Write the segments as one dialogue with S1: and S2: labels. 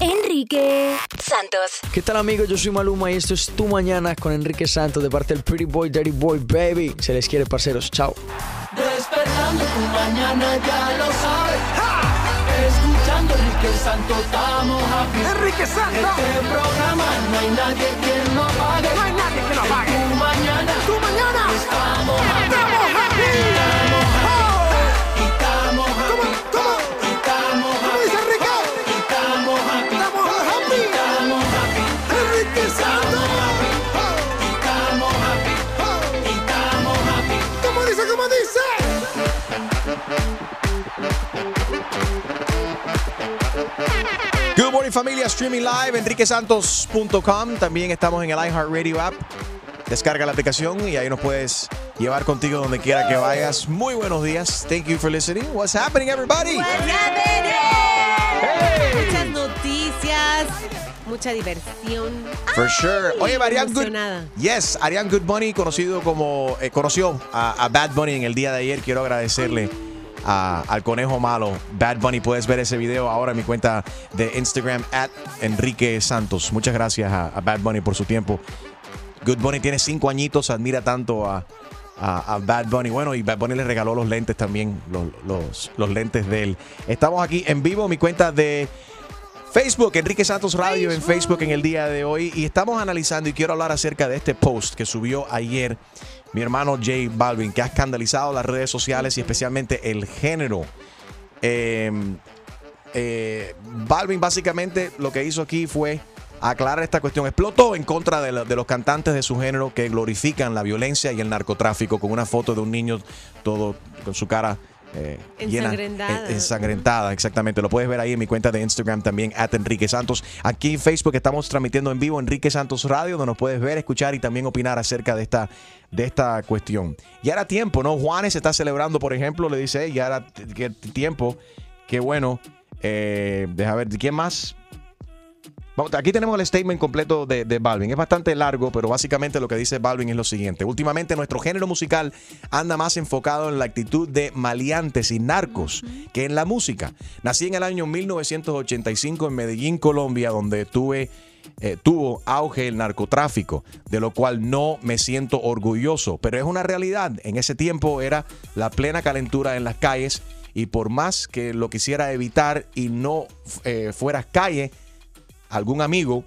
S1: Enrique Santos.
S2: ¿Qué tal amigos? Yo soy Maluma y esto es Tu Mañana con Enrique Santos de parte del Pretty Boy, Dirty Boy, Baby. Se les quiere, parceros. Chao.
S3: Despertando tu mañana ya lo sabes. Escuchando Enrique Santos, estamos happy.
S4: Enrique Santos.
S3: Este programa no hay nadie que lo pague.
S4: No hay nadie que lo pague.
S3: Tu mañana.
S4: Tu mañana.
S3: Estamos happy.
S4: Estamos happy.
S5: Good morning familia, streaming live, enriquesantos.com. También estamos en el iHeartRadio app. Descarga la aplicación y ahí nos puedes llevar contigo donde quiera que vayas. Muy buenos días. Thank you for listening. What's happening, everybody?
S6: Muchas noticias, mucha diversión.
S5: For sure. Oye, Arián Good. Yes, Arián Good Bunny, conocido como. eh, conoció a, a Bad Bunny en el día de ayer. Quiero agradecerle al conejo malo. Bad Bunny, puedes ver ese video ahora en mi cuenta de Instagram, at Enrique Santos. Muchas gracias a, Bad Bunny por su tiempo. Good Bunny tiene cinco añitos, admira tanto a, a- Bad Bunny. Bueno, y Bad Bunny le regaló los lentes también, los, los- los lentes de él. Estamos aquí en vivo, mi cuenta de Facebook, Enrique Santos Radio en Facebook en el día de hoy. Y estamos analizando y quiero hablar acerca de este post que subió ayer mi hermano J Balvin, que ha escandalizado las redes sociales y especialmente el género. Eh, eh, Balvin básicamente lo que hizo aquí fue aclarar esta cuestión. Explotó en contra de, de los cantantes de su género que glorifican la violencia y el narcotráfico con una foto de un niño todo con su cara eh, llena- eh, ensangrentada, exactamente. Lo puedes ver ahí en mi cuenta de Instagram también, at Enrique Santos. Aquí en Facebook estamos transmitiendo en vivo Enrique Santos Radio, donde nos puedes ver, escuchar y también opinar acerca de esta, de esta cuestión. Ya era tiempo, ¿no? Juanes está celebrando, por ejemplo, le dice, "Ey, ya era tiempo. Qué bueno. Eh, deja ver, ¿quién más? Vamos, aquí tenemos el statement completo de, de Balvin. Es bastante largo, pero básicamente lo que dice Balvin es lo siguiente. Últimamente nuestro género musical anda más enfocado en la actitud de maleantes y narcos que en la música. Nací en el año 1985 en Medellín, Colombia, donde tuve, eh, tuvo auge el narcotráfico, de lo cual no me siento orgulloso, pero es una realidad. En ese tiempo era la plena calentura en las calles y por más que lo quisiera evitar y no eh, fueras calle, algún amigo,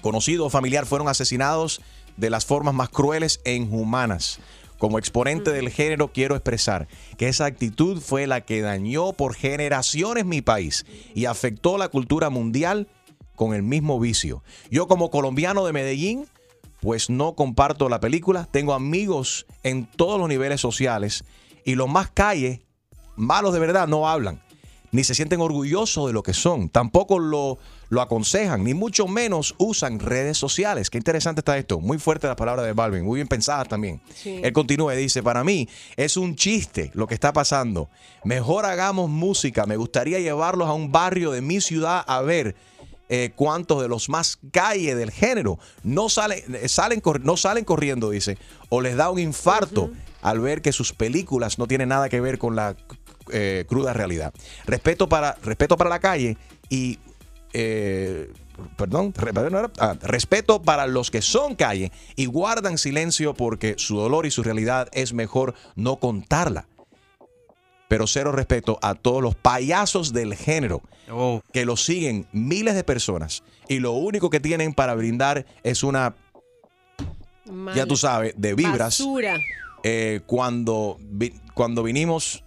S5: conocido o familiar fueron asesinados de las formas más crueles e inhumanas. Como exponente del género quiero expresar que esa actitud fue la que dañó por generaciones mi país y afectó la cultura mundial con el mismo vicio. Yo como colombiano de Medellín, pues no comparto la película, tengo amigos en todos los niveles sociales y los más calles, malos de verdad, no hablan ni se sienten orgullosos de lo que son, tampoco lo, lo aconsejan, ni mucho menos usan redes sociales. Qué interesante está esto, muy fuerte la palabra de Balvin, muy bien pensada también.
S6: Sí.
S5: Él continúa y dice, para mí es un chiste lo que está pasando. Mejor hagamos música, me gustaría llevarlos a un barrio de mi ciudad a ver eh, cuántos de los más calle del género no salen, eh, salen, cor- no salen corriendo, dice, o les da un infarto al ver que sus películas no tienen nada que ver con la eh, cruda realidad. Respeto para, respeto para la calle y eh, perdón, ah, respeto para los que son calle y guardan silencio porque su dolor y su realidad es mejor no contarla. Pero cero respeto a todos los payasos del género
S7: Oh.
S5: que lo siguen miles de personas y lo único que tienen para brindar es una, ya tú sabes, de vibras.
S6: Basura.
S5: Eh, cuando, vi- cuando vinimos,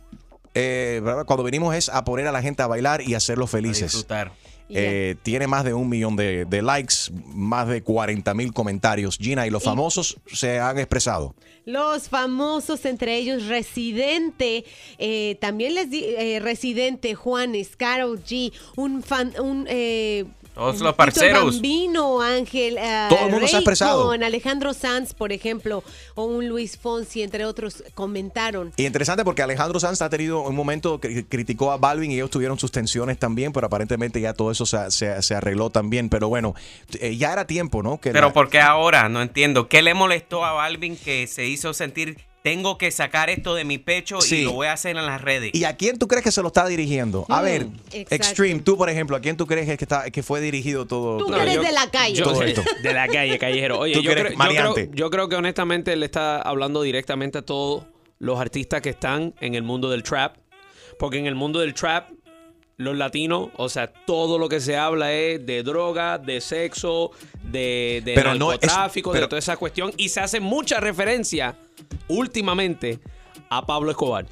S5: eh, cuando vinimos es a poner a la gente a bailar y hacerlos
S7: A
S5: felices. Eh, tiene más de un millón de, de likes, más de 40 mil comentarios. Gina, y los famosos se han expresado.
S6: Los famosos, entre ellos Residente, eh, también les di, eh, Residente, Juanes, Carol G, un fan, un
S7: Todos los
S6: Tito
S7: parceros.
S6: Bambino, Ángel, eh,
S5: Todo el mundo se ha expresado.
S6: Raycon, Alejandro Sanz, por ejemplo, o un Luis Fonsi, entre otros, comentaron.
S5: Y interesante porque Alejandro Sanz ha tenido un momento que criticó a Balvin y ellos tuvieron sus tensiones también, pero aparentemente ya todo eso se, se- se arregló también. Pero bueno, eh, ya era tiempo, ¿no? Que
S7: Pero
S5: la-
S7: ¿por qué ahora? No entiendo. ¿Qué le molestó a Balvin que se hizo sentir tengo que sacar esto de mi pecho
S5: Sí.
S7: y lo voy a hacer en las redes.
S5: ¿Y a quién tú crees que se lo está dirigiendo? A
S6: Mm,
S5: ver,
S6: exacto.
S5: Extreme, tú por ejemplo, ¿a quién tú crees que, está, que fue dirigido todo?
S6: Tú eres de la calle.
S8: Yo-
S5: Todo esto.
S8: de la calle, callejero. Oye,
S5: Tú
S8: yo creo, yo, creo,
S5: maleante.
S8: yo creo que honestamente él está hablando directamente a todos los artistas que están en el mundo del trap. Porque en el mundo del trap, los latinos, o sea, todo lo que se habla es de droga, de sexo, de, de
S5: Pero no es-
S8: narcotráfico,
S5: pero-
S8: de toda esa cuestión. Y se hace mucha referencia últimamente a Pablo Escobar.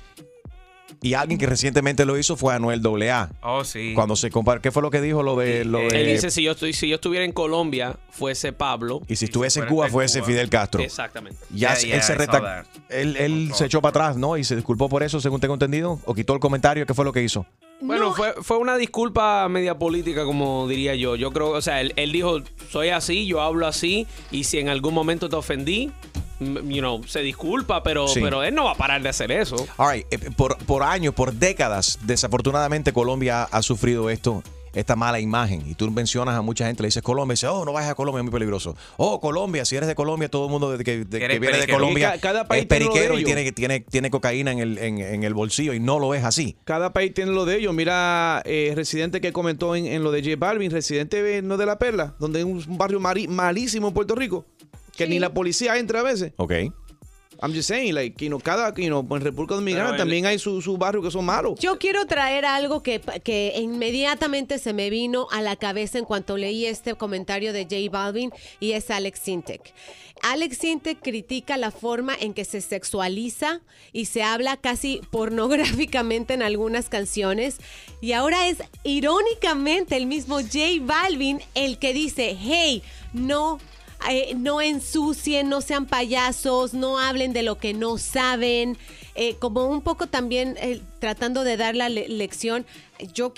S5: Y alguien que recientemente lo hizo fue Anuel AA.
S7: Oh, sí.
S5: Cuando se compara, ¿qué fue lo que dijo lo de lo
S7: Eh,
S5: de-
S8: Él dice, si yo, estoy, si yo estuviera en Colombia, fuese Pablo.
S5: y si estuviese en Cuba fuese
S7: Cuba.
S5: Fidel Castro?
S8: Exactamente.
S5: Ya
S7: Yeah,
S5: él se reta- él, él se echó para atrás, ¿no? Y se disculpó por eso, según tengo entendido, o quitó el comentario, ¿qué fue lo que hizo?
S8: Bueno,
S6: No,
S8: fue, fue una disculpa media política, como diría yo. Yo creo, o sea, él, él dijo, soy así, yo hablo así, y si en algún momento te ofendí, you know, se disculpa, pero,
S5: Sí.
S8: pero él no va a parar de hacer eso.
S5: All right, eh, por, por años, por décadas, desafortunadamente Colombia ha sufrido esto, esta mala imagen. Y tú mencionas a mucha gente, le dices Colombia, y dice, oh, no vayas a Colombia, es muy peligroso. Oh, Colombia, si eres de Colombia, todo el mundo de- que, que viene de. Colombia
S9: cada país
S5: es
S9: tiene
S5: periquero y tiene, tiene, tiene cocaína en el, en, en el bolsillo, y no lo es así.
S9: Cada país tiene lo de ellos. Mira, eh, Residente que comentó en, en lo de J Balvin, Residente eh, no de la Perla, donde es un barrio mari- malísimo en Puerto Rico, que
S6: Sí.
S9: ni la policía entra a veces.
S5: Ok.
S9: I'm just saying, like, you know, cada, you know, en República Dominicana
S8: Pero
S9: también hay sus su barrios que son malos.
S6: Yo quiero traer algo que, que inmediatamente se me vino a la cabeza en cuanto leí este comentario de J Balvin y es Alex Sintek. Alex Sintek critica la forma en que se sexualiza y se habla casi pornográficamente en algunas canciones y ahora es irónicamente el mismo J Balvin el que dice, hey, no eh, no ensucien, no sean payasos, no hablen de lo que no saben. Eh, como un poco también eh, tratando de dar la le- lección, yo,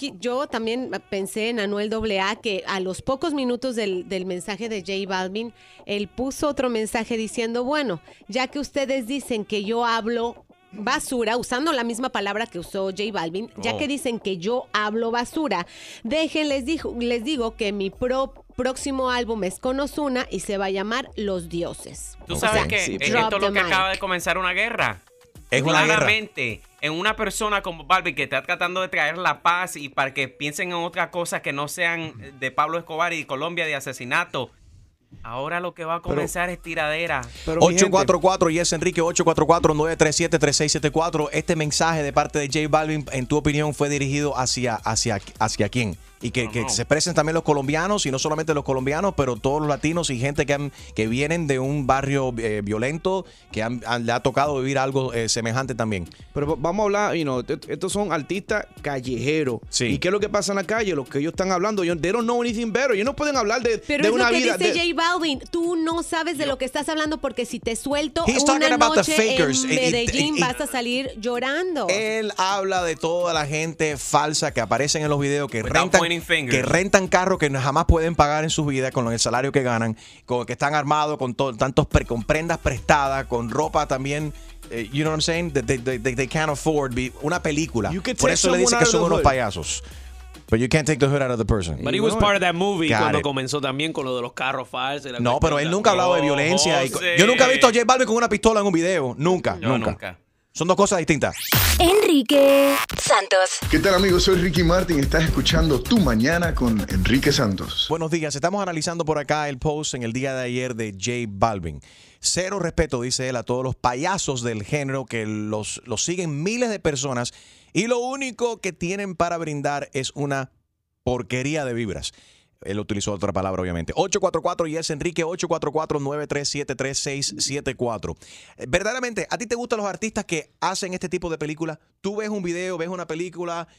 S6: también pensé en Anuel AA que a los pocos minutos del, del mensaje de J Balvin, él puso otro mensaje diciendo, bueno, ya que ustedes dicen que yo hablo basura, usando la misma palabra que usó J Balvin, ya
S5: Oh.
S6: que dicen que yo hablo basura, dejen, les, dijo, les digo que mi pro- próximo álbum es con Ozuna y se va a llamar Los Dioses.
S7: Tú
S6: O
S7: sabes
S6: sea,
S7: que
S9: sí,
S7: esto es
S6: the
S7: lo que
S6: mic.
S7: acaba de comenzar una guerra.
S5: Es una guerra.
S7: Claramente, en una persona como Barbie que está tratando de traer la paz y para que piensen en otras cosas que no sean de Pablo Escobar y Colombia de asesinato. Ahora lo que va a comenzar es tiradera.
S9: Pero, mi gente,
S5: 844 y es Enrique 844-937-3674. Este mensaje de parte de J Balvin, en tu opinión, fue dirigido hacia, hacia, hacia quién? Y que, que se expresen también los colombianos, y no solamente los colombianos, pero todos los latinos y gente que, han- que vienen de un barrio eh, violento, que han- han- le ha tocado vivir algo eh, semejante también.
S9: Pero vamos a hablar, you know, est- estos son artistas callejeros.
S5: Sí.
S9: ¿Y qué es lo que pasa en la calle? Lo que ellos están hablando, ellos, they don't know anything better. Ellos no pueden hablar de,
S6: Pero
S9: de
S6: es
S9: una
S6: lo que
S9: vida.
S6: dice
S9: de-
S6: J Balvin, tú no sabes de lo que estás hablando porque si te suelto
S5: He's
S6: una
S5: talking about the
S6: noche
S5: fakers.
S6: en
S5: Y- y-
S6: Medellín
S5: y-
S6: vas a salir llorando.
S5: Él habla de toda la gente falsa que aparecen en los videos que rentan. Que rentan carros que jamás pueden pagar en sus vidas con el salario que ganan, con, que están armados con to- tantos pre- con prendas prestadas, con ropa también. eh, you know what I'm saying? That they, they- they- they can't afford be- una película. Por eso le dice
S9: someone
S5: que son unos payasos. But you can't take the hood out of the person.
S8: But he was part of that movie
S5: Got
S8: cuando
S5: it.
S8: comenzó también con lo de los carros falsos.
S5: No, pero él nunca ha hablado de
S7: Oh,
S5: violencia. y yo nunca he visto a J Balvin con una pistola en un video. Nunca. nunca. Son dos cosas distintas.
S1: Enrique Santos.
S10: ¿Qué tal amigos? Soy Ricky Martin. Estás escuchando Tu Mañana con Enrique Santos.
S5: Buenos días, estamos analizando por acá el post en el día de ayer de J Balvin. Cero respeto, dice él, a todos los payasos del género que los, los siguen miles de personas y lo único que tienen para brindar es una porquería de vibras. Él utilizó otra palabra, obviamente. 844 y es Enrique 844-937-3674. Eh, Verdaderamente, ¿a ti te gustan los artistas que hacen este tipo de películas? Tú ves un video, ves una película,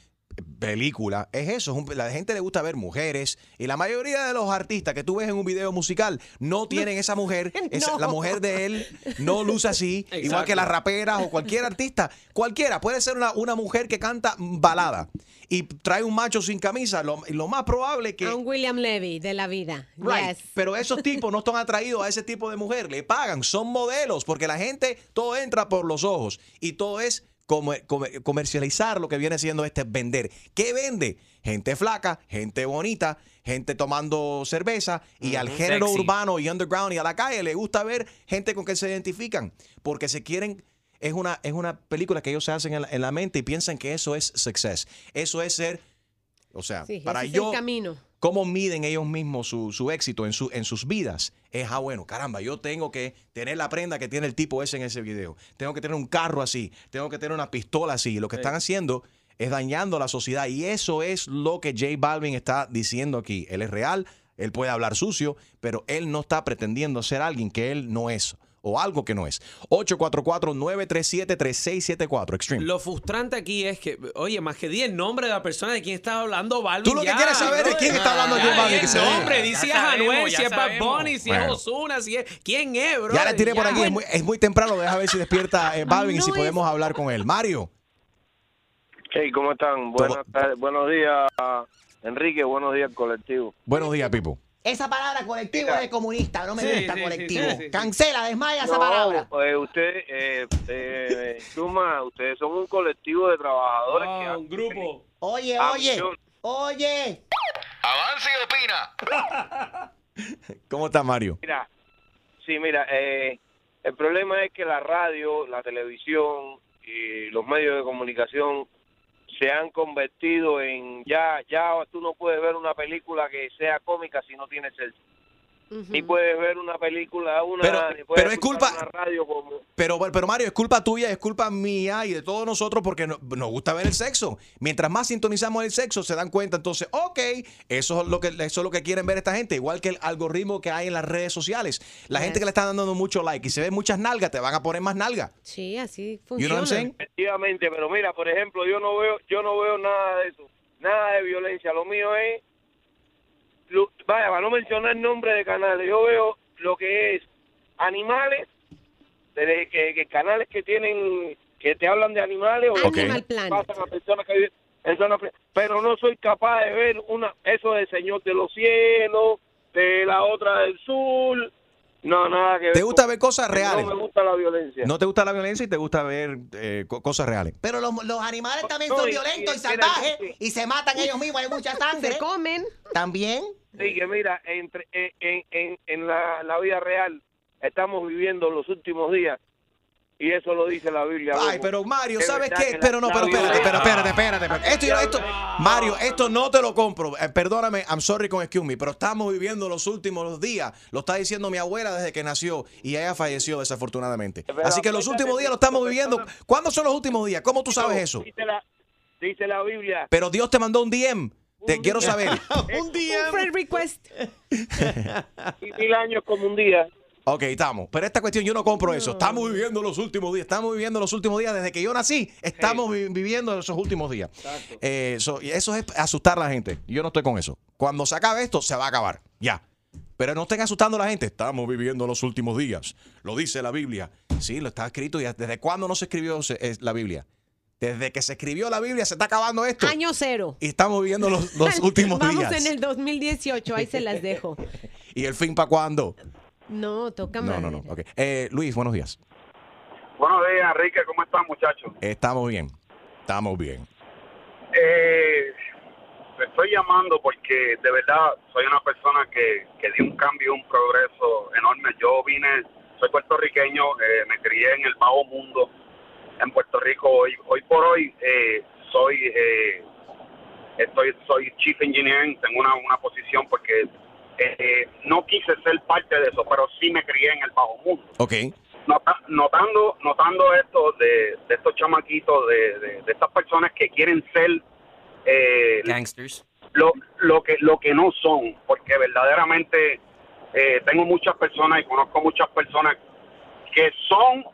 S5: película, es eso. es un- la gente le gusta ver mujeres y la mayoría de los artistas que tú ves en un video musical no tienen esa mujer. esa-
S6: No.
S5: La mujer de él no luce así, igual que las raperas o cualquier artista. Cualquiera, puede ser una, una mujer que canta balada y trae un macho sin camisa. Lo, lo más probable que...
S6: A un William Levy de la vida.
S5: Right.
S6: Yes.
S5: Pero esos tipos no están atraídos a ese tipo de mujer. Le pagan, son modelos, porque la gente, todo entra por los ojos y todo es comer- comer- comercializar lo que viene siendo este vender. ¿Qué vende? Gente flaca, gente bonita, gente tomando cerveza y al género
S7: sexy.
S5: urbano y underground y a la calle le gusta ver gente con que se identifican porque se quieren es una, es una película que ellos se hacen en la, en la mente y piensan que eso es success. Eso es ser, o sea,
S6: Sí,
S5: para
S6: ese es
S5: yo,
S6: el camino.
S5: Cómo miden ellos mismos su, su éxito en, su, en sus vidas. Es, ah, bueno, caramba, yo tengo que tener la prenda que tiene el tipo ese en ese video. Tengo que tener un carro así. Tengo que tener una pistola así. Lo que están haciendo es dañando a la sociedad. Y eso es lo que J Balvin está diciendo aquí. Él es real, él puede hablar sucio, pero él no está pretendiendo ser alguien que él no es. O algo que no es. 844-937-3674. Extreme.
S8: Lo frustrante aquí es que, oye, más que di el nombre de la persona de quien está hablando Balvin.
S5: Tú lo que quieres saber es quién está hablando J Balvin,
S8: di
S5: que
S8: el nombre, di
S7: Ya
S8: si es Anuel, si es Bad. Bunny, si
S5: Bueno.
S8: es Ozuna, si es... ¿Quién es, bro?
S5: Ya le tiré por aquí. Es muy, es muy temprano. Deja ver si despierta eh, Balvin y si
S6: es-
S5: podemos hablar con él. Mario.
S11: Hey, ¿cómo están? Buenas tardes, buenos días, Enrique, buenos días, colectivo.
S5: Buenos días, Pipo.
S12: Esa palabra colectivo
S11: Mira.
S12: es de comunista, no me
S8: Sí,
S12: gusta
S8: sí,
S12: colectivo.
S8: sí, sí, sí.
S12: Cancela, desmaya esa palabra.
S11: pues usted, eh, eh, Chuma, ustedes son un colectivo de trabajadores que
S8: Ah, un grupo.
S12: Oye,
S11: Ah,
S12: oye, oye.
S13: Avance y opina.
S5: ¿Cómo está Mario?
S11: Mira, sí, mira, eh, el problema es que la radio, la televisión y los medios de comunicación se han convertido en ya, ya tú no puedes ver una película que sea cómica si no tienes el ni puedes ver una película una
S5: Pero-
S11: ni puedes
S5: pero es culpa-
S11: una radio como
S5: Pero, pero Mario, es culpa tuya, es culpa mía y de todos nosotros porque no- nos gusta ver el sexo. Mientras más sintonizamos el sexo, se dan cuenta entonces, ok, eso es lo que, eso es lo que quieren ver esta gente. Igual que el algoritmo que hay en las redes sociales. La gente que le está dando mucho like y se ve muchas nalgas, te van a poner más nalgas.
S6: Sí, así
S5: You know
S6: funciona.
S11: efectivamente pero mira por ejemplo yo no veo yo no veo nada de eso nada de violencia lo mío es lo- vaya para no mencionar nombre de canales yo veo lo que es animales de, que, que canales que tienen que te hablan de animales o
S5: Ok.
S6: Animal Planet.
S11: pasan a personas que viven en zona fría. pero no soy capaz de ver una eso del señor de los cielos de la otra del sur no nada que ver
S5: ¿Te gusta ver cosas reales?
S11: no me gusta la violencia
S5: No te gusta la violencia y te gusta ver eh, co- cosas reales.
S12: Pero los, los animales también
S11: No,
S12: son
S11: y-
S12: violentos y,
S11: y-
S12: salvajes y se matan ellos mismos, hay mucha sangre.
S6: Se comen.
S12: También.
S11: Sí, que mira, entre, en, en, en, la, la vida real estamos viviendo los últimos días y eso lo dice la Biblia.
S5: Ay, pero Mario,
S11: Es
S5: ¿sabes qué? Pero no, pero espérate, pero espérate, espérate. espérate. Esto, esto, Mario, esto no te lo compro. Eh, perdóname, I'm sorry con excuse me, pero estamos viviendo los últimos días. Lo está diciendo mi abuela desde que nació y ella falleció desafortunadamente.
S11: Pero
S5: Así que los últimos días lo estamos viviendo. ¿Cuándo son los últimos días? ¿Cómo tú sabes eso?
S11: Dice la, dice la Biblia.
S5: Pero Dios te mandó un DM. Te quiero saber.
S9: Un día.
S6: Un friend request.
S11: Y mil años como un día.
S5: Ok, estamos. Pero esta cuestión yo no compro eso. Estamos viviendo los últimos días. Estamos viviendo los últimos días. Desde que yo nací, estamos vi- viviendo esos últimos días. Eh, so- y eso es asustar a la gente. Yo no estoy con eso. Cuando se acabe esto, se va a acabar. Ya. Pero no estén asustando a la gente. Estamos viviendo los últimos días. Lo dice la Biblia. Sí, lo está escrito. ya. ¿Desde cuándo no se escribió la Biblia? Desde que se escribió la Biblia se está acabando esto.
S6: Año cero.
S5: Y estamos viviendo los, los últimos
S6: Vamos
S5: días.
S6: en el 2018, ahí se las dejo.
S5: ¿Y el fin para cuándo?
S6: No, toca
S5: No, no, no. Ok. Eh, Luis, buenos días.
S14: Buenos días, Enrique. ¿Cómo están, muchachos?
S5: Estamos bien. Estamos bien.
S14: Eh, estoy llamando porque de verdad soy una persona que, que dio un cambio, un progreso enorme. Yo vine, soy puertorriqueño, eh, me crié en el bajo mundo en Puerto Rico. Hoy, hoy por hoy eh, soy eh, estoy soy chief engineer, tengo una, una posición porque eh, no quise ser parte de eso, pero sí me crié en el bajo mundo.
S5: Ok.
S14: Nota- notando notando esto de, de estos chamaquitos de, de, de estas personas que quieren ser eh,
S7: Gangsters.
S14: lo, lo que lo que no son porque verdaderamente eh, tengo muchas personas y conozco muchas personas que son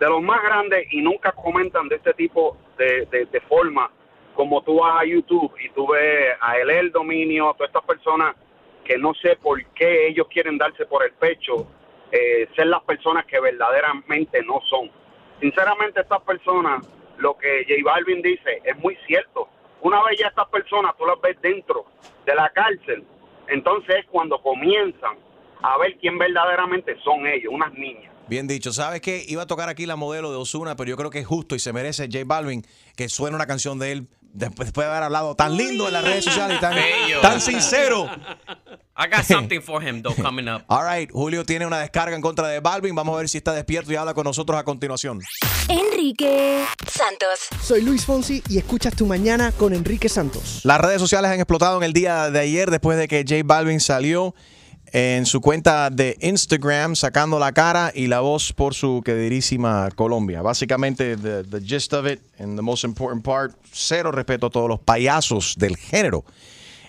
S14: de los más grandes y nunca comentan de este tipo de, de, forma como tú vas a YouTube y tú ves a él el dominio todas estas personas que no sé por qué ellos quieren darse por el pecho eh, ser las personas que verdaderamente no son. Sinceramente estas personas, lo que J Balvin dice es muy cierto. Una vez ya estas personas tú las ves dentro de la cárcel, entonces es cuando comienzan a ver quién verdaderamente son ellos, unas niñas.
S5: Bien dicho. ¿Sabes qué? Iba a tocar aquí la modelo de Osuna, pero yo creo que es justo y se merece J Balvin que suene una canción de él después, después de haber hablado tan lindo en las redes sociales y tan sincero.
S7: I got something for him though coming up.
S5: All right, Julio tiene una descarga en contra de Balvin. Vamos a ver si está despierto y habla con nosotros a continuación.
S1: Enrique Santos.
S15: Soy Luis Fonsi y escuchas Tu Mañana con Enrique Santos.
S5: Las redes sociales han explotado en el día de ayer después de que J Balvin salió en su cuenta de Instagram sacando la cara y la voz por su queridísima Colombia. Básicamente, the, the gist of it and the most important part, cero respeto a todos los payasos del género.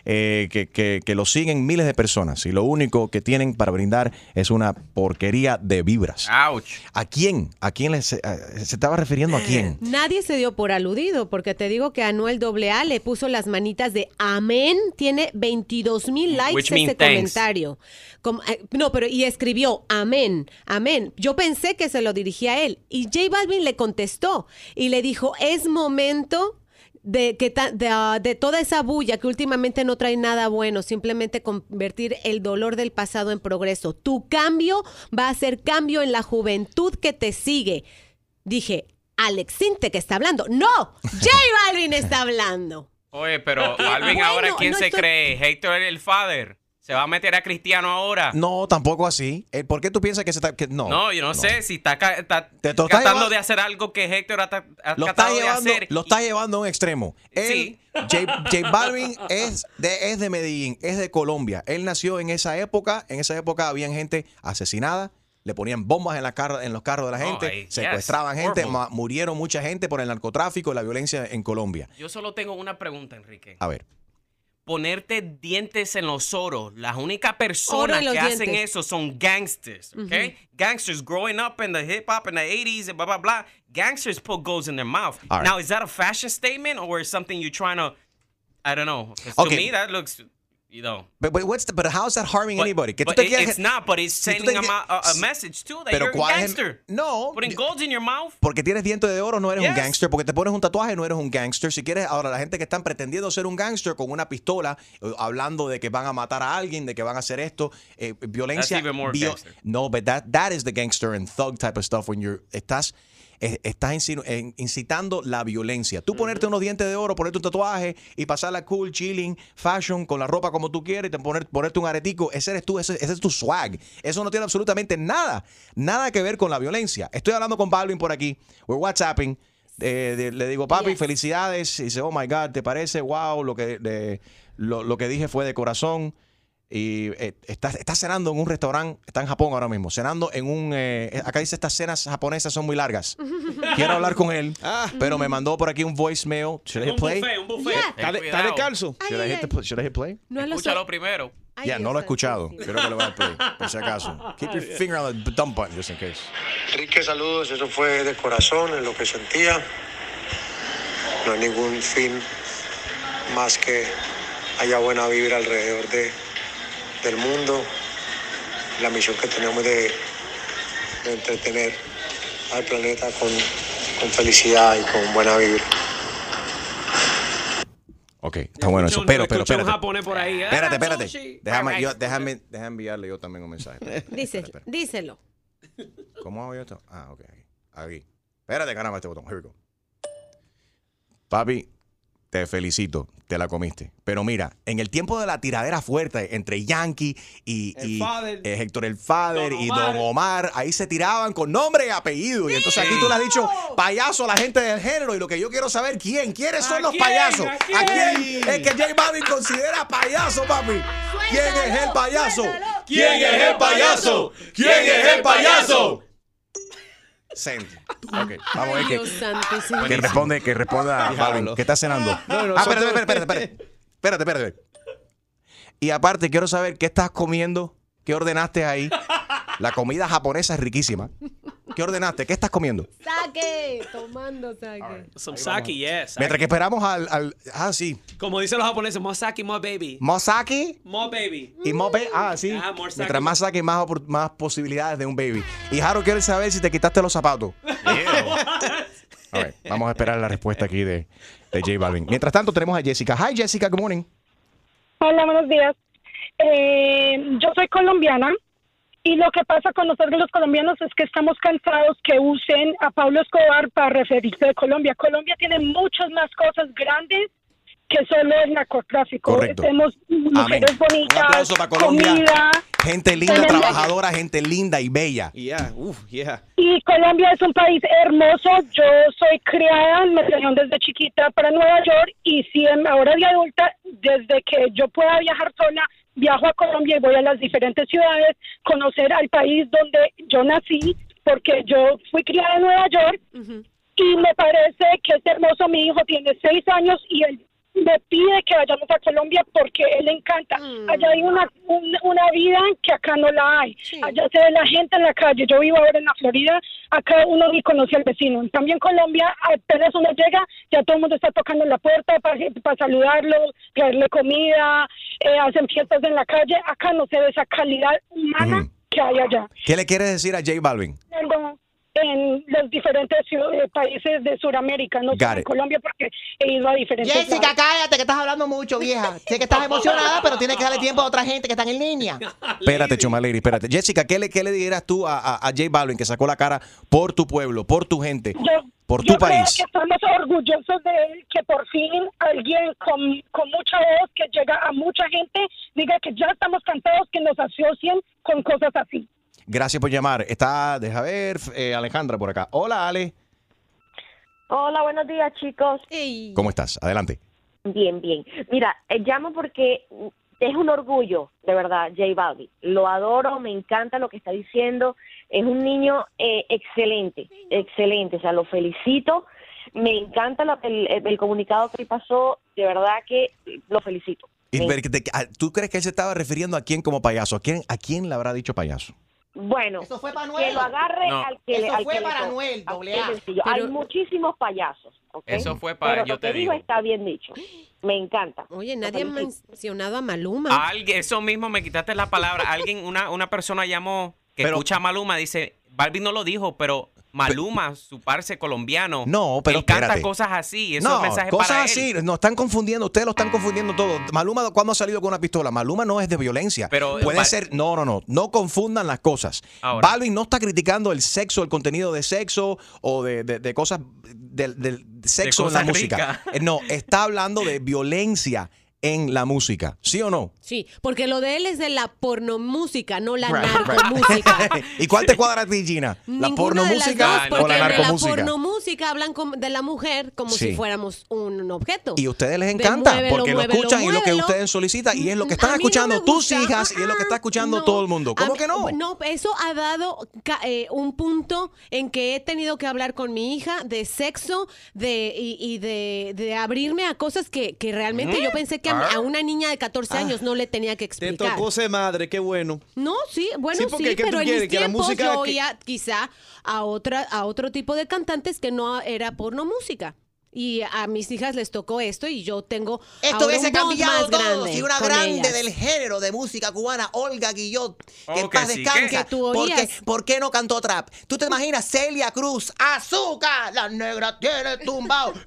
S5: Eh, que, que, que lo siguen miles de personas y lo único que tienen para brindar es una porquería de vibras.
S7: Ouch.
S5: ¿A quién? ¿A quién le se, a- se estaba refiriendo a quién?
S6: Nadie se dio por aludido, porque te digo que Anuel AA le puso las manitas de amén. Tiene 22 mil likes
S7: Which thanks.
S6: comentario. Como- eh, no, pero y escribió amén, amén. Yo pensé que se lo dirigía a él. Y J Balvin le contestó y le dijo, es momento de, que ta- de, ah, de toda esa bulla que últimamente no trae nada bueno, simplemente convertir el dolor del pasado en progreso. Tu cambio va a ser cambio en la juventud que te sigue. Dije, Alex Sinte que está hablando. No, J Balvin está hablando.
S7: Oye, pero Balvin
S6: Bueno,
S7: ahora ¿quién
S6: no
S7: se
S6: estoy-
S7: cree? Héctor el father. Se va a meter a Cristiano ahora.
S5: No, tampoco así. Eh, ¿Por qué tú piensas que se está.? que- no.
S7: No, yo no, sé si está, está
S5: Te- está
S7: tratando
S5: llevando-
S7: de hacer algo que Héctor ha, ta- ha
S5: Lo está,
S7: tratado de
S5: llevando,
S7: hacer.
S5: lo está llevando a un extremo. Él, J, J Balvin es de, es de Medellín, es de Colombia. Él nació en esa época. En esa época habían gente asesinada. Le ponían bombas en, la en los carros de la
S7: Oh,
S5: gente,
S7: yes,
S5: secuestraban gente,
S7: horrible.
S5: murieron mucha gente por el narcotráfico y la violencia en Colombia.
S7: Yo solo tengo una pregunta, Enrique.
S5: A ver,
S7: Ponerte dientes en los oros. Las únicas
S6: Oro
S7: personas
S6: en los
S7: que hacen eso son gangsters, okay? Gangsters growing up in the hip hop in the 80s and blah, blah, blah. Gangsters put goals in their mouth.
S5: All right.
S7: Now, is that a fashion statement or is something you're trying to, I don't know.
S5: Okay.
S7: To me, that looks, you know.
S5: but, but what's the- but how's that harming
S7: But-
S5: anybody?
S7: But it- it's not, but it's sending a, message too that you're a
S5: ¿cuál es el-
S7: gangster.
S5: No.
S7: Putting golds in your mouth.
S5: Porque tienes dientes de oro, no eres un gangster. Porque te pones un tatuaje, no eres un gangster. Si quieres, ahora la gente que están pretendiendo ser un gangster con una pistola, eh, hablando de que van a matar a alguien, de que van a hacer esto, eh, violencia.
S7: That's even more gangster.
S5: no, but that, that is the gangster and thug type of stuff when you're, estás, estás incitando la violencia. Tú ponerte unos dientes de oro, ponerte un tatuaje y pasarla cool, chilling, fashion, con la ropa como tú quieres, y te poner, ponerte un aretico, ese eres tú, ese, ese es tu swag. Eso no tiene absolutamente nada, nada que ver con la violencia. Estoy hablando con Balvin por aquí, we're WhatsApping. eh, de- le digo, papi, felicidades. Y dice, oh my God, ¿te parece? Wow, lo que, de- lo, lo que dije fue de corazón. Y eh, está, está cenando en un restaurante, está en Japón ahora mismo, cenando en un... eh, acá dice, estas cenas japonesas son muy largas. Quiero hablar con él, pero me mandó por aquí un voicemail. Should I hit
S7: Un
S5: play?
S7: buffet, un buffet.
S9: ¿Está, está descalzo?
S5: Should I hit, the pl- should I hit play?
S6: No lo
S7: Escúchalo
S6: so-
S7: primero.
S5: Ya, no
S6: Dios
S5: lo he escuchado. Creo que le voy a play, por si acaso. Keep your finger on the dump button, just in case.
S16: Enrique, saludos. Eso fue de corazón, en lo que sentía. No hay ningún fin más que haya buena vibra alrededor de, del mundo. La misión que tenemos de, de entretener al planeta con, con felicidad y con buena vibra.
S5: Ok, está bueno eso. Pero, pero,
S8: escuché un
S5: espérate.
S8: japonés por ahí.
S5: Espérate. Déjame, yo, déjame, déjame enviarle yo también un mensaje.
S6: Díselo, díselo.
S5: ¿Cómo hago yo esto? Ah, ok. Aquí. Aquí. Espérate, caramba, este botón. Here we go. Papi, te felicito. Te la comiste. Pero mira, en el tiempo de la tiradera fuerte entre Yankee y,
S9: El
S5: y,
S9: Father.
S5: eh, Héctor el Fader y. Don Omar, ahí se tiraban con nombre y apellido. Y entonces aquí tú le has dicho payaso a la gente del género. Y lo que yo quiero saber, ¿quién? ¿Quiénes son
S8: ¿A
S5: los
S8: quién?
S5: payasos?
S8: ¿A quién?
S5: Es que J Balvin considera payaso, papi. ¿Quién es el payaso?
S7: ¿Quién es el payaso? ¿Quién es el payaso?
S5: Send. Ok, vamos a ver
S6: Dios
S5: que,
S6: santísimo.
S5: que responde, que responda Balvin. ¿Qué está cenando?
S9: No, no,
S5: ah, espérate, espérate, espérate, espérate. Espérate, espérate. Y aparte, quiero saber qué estás comiendo, qué ordenaste ahí. La comida japonesa es riquísima. ¿Qué ordenaste? ¿Qué estás comiendo?
S6: Saque, tomando saque.
S8: Some sake, yes.
S5: Mientras que esperamos al, al- Ah, sí.
S8: Como dicen los japoneses, more sake, more baby.
S5: Mosaki
S8: More baby.
S5: y more baby. Ah, sí.
S8: Ah, more sake.
S5: Mientras más saque, más, más posibilidades de un baby. Y Jaro quiere saber si te quitaste los zapatos. All right, Vamos a esperar la respuesta aquí de, de J Balvin. Mientras tanto, tenemos a Jessica. Hi, Jessica. Good morning.
S17: Hola, buenos días. Eh, yo soy colombiana y lo que pasa con nosotros los colombianos es que estamos cansados que usen a Pablo Escobar para referirse de Colombia. Colombia tiene muchas más cosas grandes que solo es narcotráfico.
S5: Correcto.
S17: Tenemos mujeres bonitas,
S5: Un aplauso para Colombia.
S17: comida.
S5: Gente linda,
S17: Tenemos-
S5: trabajadora, gente linda y bella.
S9: Yeah, uf, yeah.
S17: Y Colombia es un país hermoso. Yo soy criada, me trajeron desde chiquita para Nueva York y si en- ahora de adulta, desde que yo pueda viajar sola, viajo a Colombia y voy a las diferentes ciudades, conocer al país donde yo nací, porque yo fui criada en Nueva York y me parece que es hermoso. Mi hijo tiene seis años y él me pide que vayamos a Colombia porque él le encanta. Allá hay una, un- una vida que acá no la hay. Allá se ve la gente en la calle. Yo vivo ahora en la Florida. Acá uno ni conoce al vecino. En Colombia, apenas uno llega, ya todo el mundo está tocando en la puerta para, para saludarlo, traerle comida, eh, hacen fiestas en la calle. Acá no se ve esa calidad humana que hay allá.
S5: ¿Qué le quieres decir a J Balvin?
S17: Tengo en los diferentes eh, países de Sudamérica, no solo en. Colombia, porque he ido a diferentes
S12: Jessica,
S17: lados.
S12: cállate que estás hablando mucho, vieja. Sé que estás emocionada, pero tienes que darle tiempo a otra gente que están en línea.
S5: Espérate, Chuma Lady, espérate. Jessica, ¿qué le, qué le dirías tú a, a, a J Balvin que sacó la cara por tu pueblo, por tu gente,
S17: Yo-
S5: por
S17: yo
S5: tu
S17: creo
S5: país?
S17: que estamos orgullosos de él, que por fin alguien con, con mucha voz, que llega a mucha gente, diga que ya estamos cansados que nos asocien con cosas así.
S5: Gracias por llamar. Está, deja ver, eh, Alejandra por acá. Hola, Ale.
S18: Hola, buenos días, chicos.
S5: ¿Cómo estás? Adelante.
S18: Bien, bien. Mira, eh, llamo porque es un orgullo, de verdad, J Balvin. Lo adoro, me encanta lo que está diciendo. Es un niño eh, excelente, excelente. O sea, lo felicito. Me encanta lo- el, el- el comunicado que pasó. De verdad que lo felicito.
S5: Y ¿Tú crees que él se estaba refiriendo a quién como payaso? ¿A quién, a quién le habrá dicho payaso?
S18: Bueno,
S12: fue para
S18: que lo agarre
S7: No.
S18: al que le
S12: Eso
S18: al
S12: fue
S18: que le
S12: para
S18: toque.
S12: Noel, doble A.
S6: Pero-
S18: Hay muchísimos payasos. ¿ok?
S7: Eso fue para-
S18: Pero
S7: yo
S18: lo
S7: te
S18: que digo
S7: digo.
S18: está bien dicho. Me encanta.
S6: Oye, nadie ha mencionado a Maluma.
S7: Alguien, eso mismo me quitaste la palabra. Alguien, una, una persona llamó que
S5: Pero-
S7: escucha a Maluma, dice, Balvin no lo dijo, pero Maluma, su parce colombiano.
S5: No, pero
S7: él canta
S5: espérate.
S7: cosas así. Esos
S5: No,
S7: mensajes
S5: cosas
S7: para
S5: así,
S7: él.
S5: nos están confundiendo, ustedes lo están confundiendo todo. Maluma, ¿cuándo ha salido con una pistola? Maluma no es de violencia.
S7: Pero,
S5: Puede ser, no, no, no, no confundan las cosas.
S7: Ahora.
S5: Balvin no está criticando el sexo, el contenido de sexo o de, de- de cosas del, sexo en la música. Eh, No, está hablando de violencia en la música, ¿sí o no?
S6: Sí, porque lo de él es de la pornomúsica, no la
S5: Right,
S6: narcomúsica.
S5: ¿Y cuál te cuadra a ti, Gina? ¿La pornomúsica o
S6: porque
S5: la
S6: de la
S5: narcomúsica?
S6: pornomúsica hablan de la mujer como
S5: Sí.
S6: si fuéramos un objeto.
S5: Y a ustedes les encanta
S6: muévelo,
S5: porque lo
S6: muévelo,
S5: escuchan y lo que ustedes solicitan y es lo que
S6: A
S5: están
S6: no
S5: escuchando tus hijas y es lo que está escuchando
S6: No.
S5: todo el mundo. ¿Cómo
S6: mí-
S5: que no?
S6: No, eso ha dado eh, un punto en que he tenido que hablar con mi hija de sexo de, y, y de, de abrirme a cosas que, que realmente
S9: ¿Mm?
S6: yo pensé que a,
S9: Ah.
S6: una niña de 14 años no le tenía que
S9: Te
S6: explicar.
S9: tocó ser madre, qué bueno.
S6: No, sí, bueno,
S9: Sí,
S6: sí,
S9: porque ¿qué tú
S6: pero en
S9: quieres?
S6: mis tiempos
S9: música
S6: yo
S9: que-
S6: oía quizá a otra a otro tipo de cantantes que no era porno música. Y a mis hijas les tocó esto y yo tengo
S12: Esto
S6: ahora
S12: hubiese
S6: un bond
S12: cambiado
S6: más
S12: todo
S6: grande
S12: si una grande
S6: ellas.
S12: del género de música cubana, Olga Guillot, que en
S6: Oh, que
S12: paz
S6: sí,
S12: descansa.
S6: que- que tú
S12: ¿Por, qué,
S6: oías.
S12: por qué no cantó trap? ¿Tú te imaginas Celia Cruz, azúcar, la negra tiene tumbao?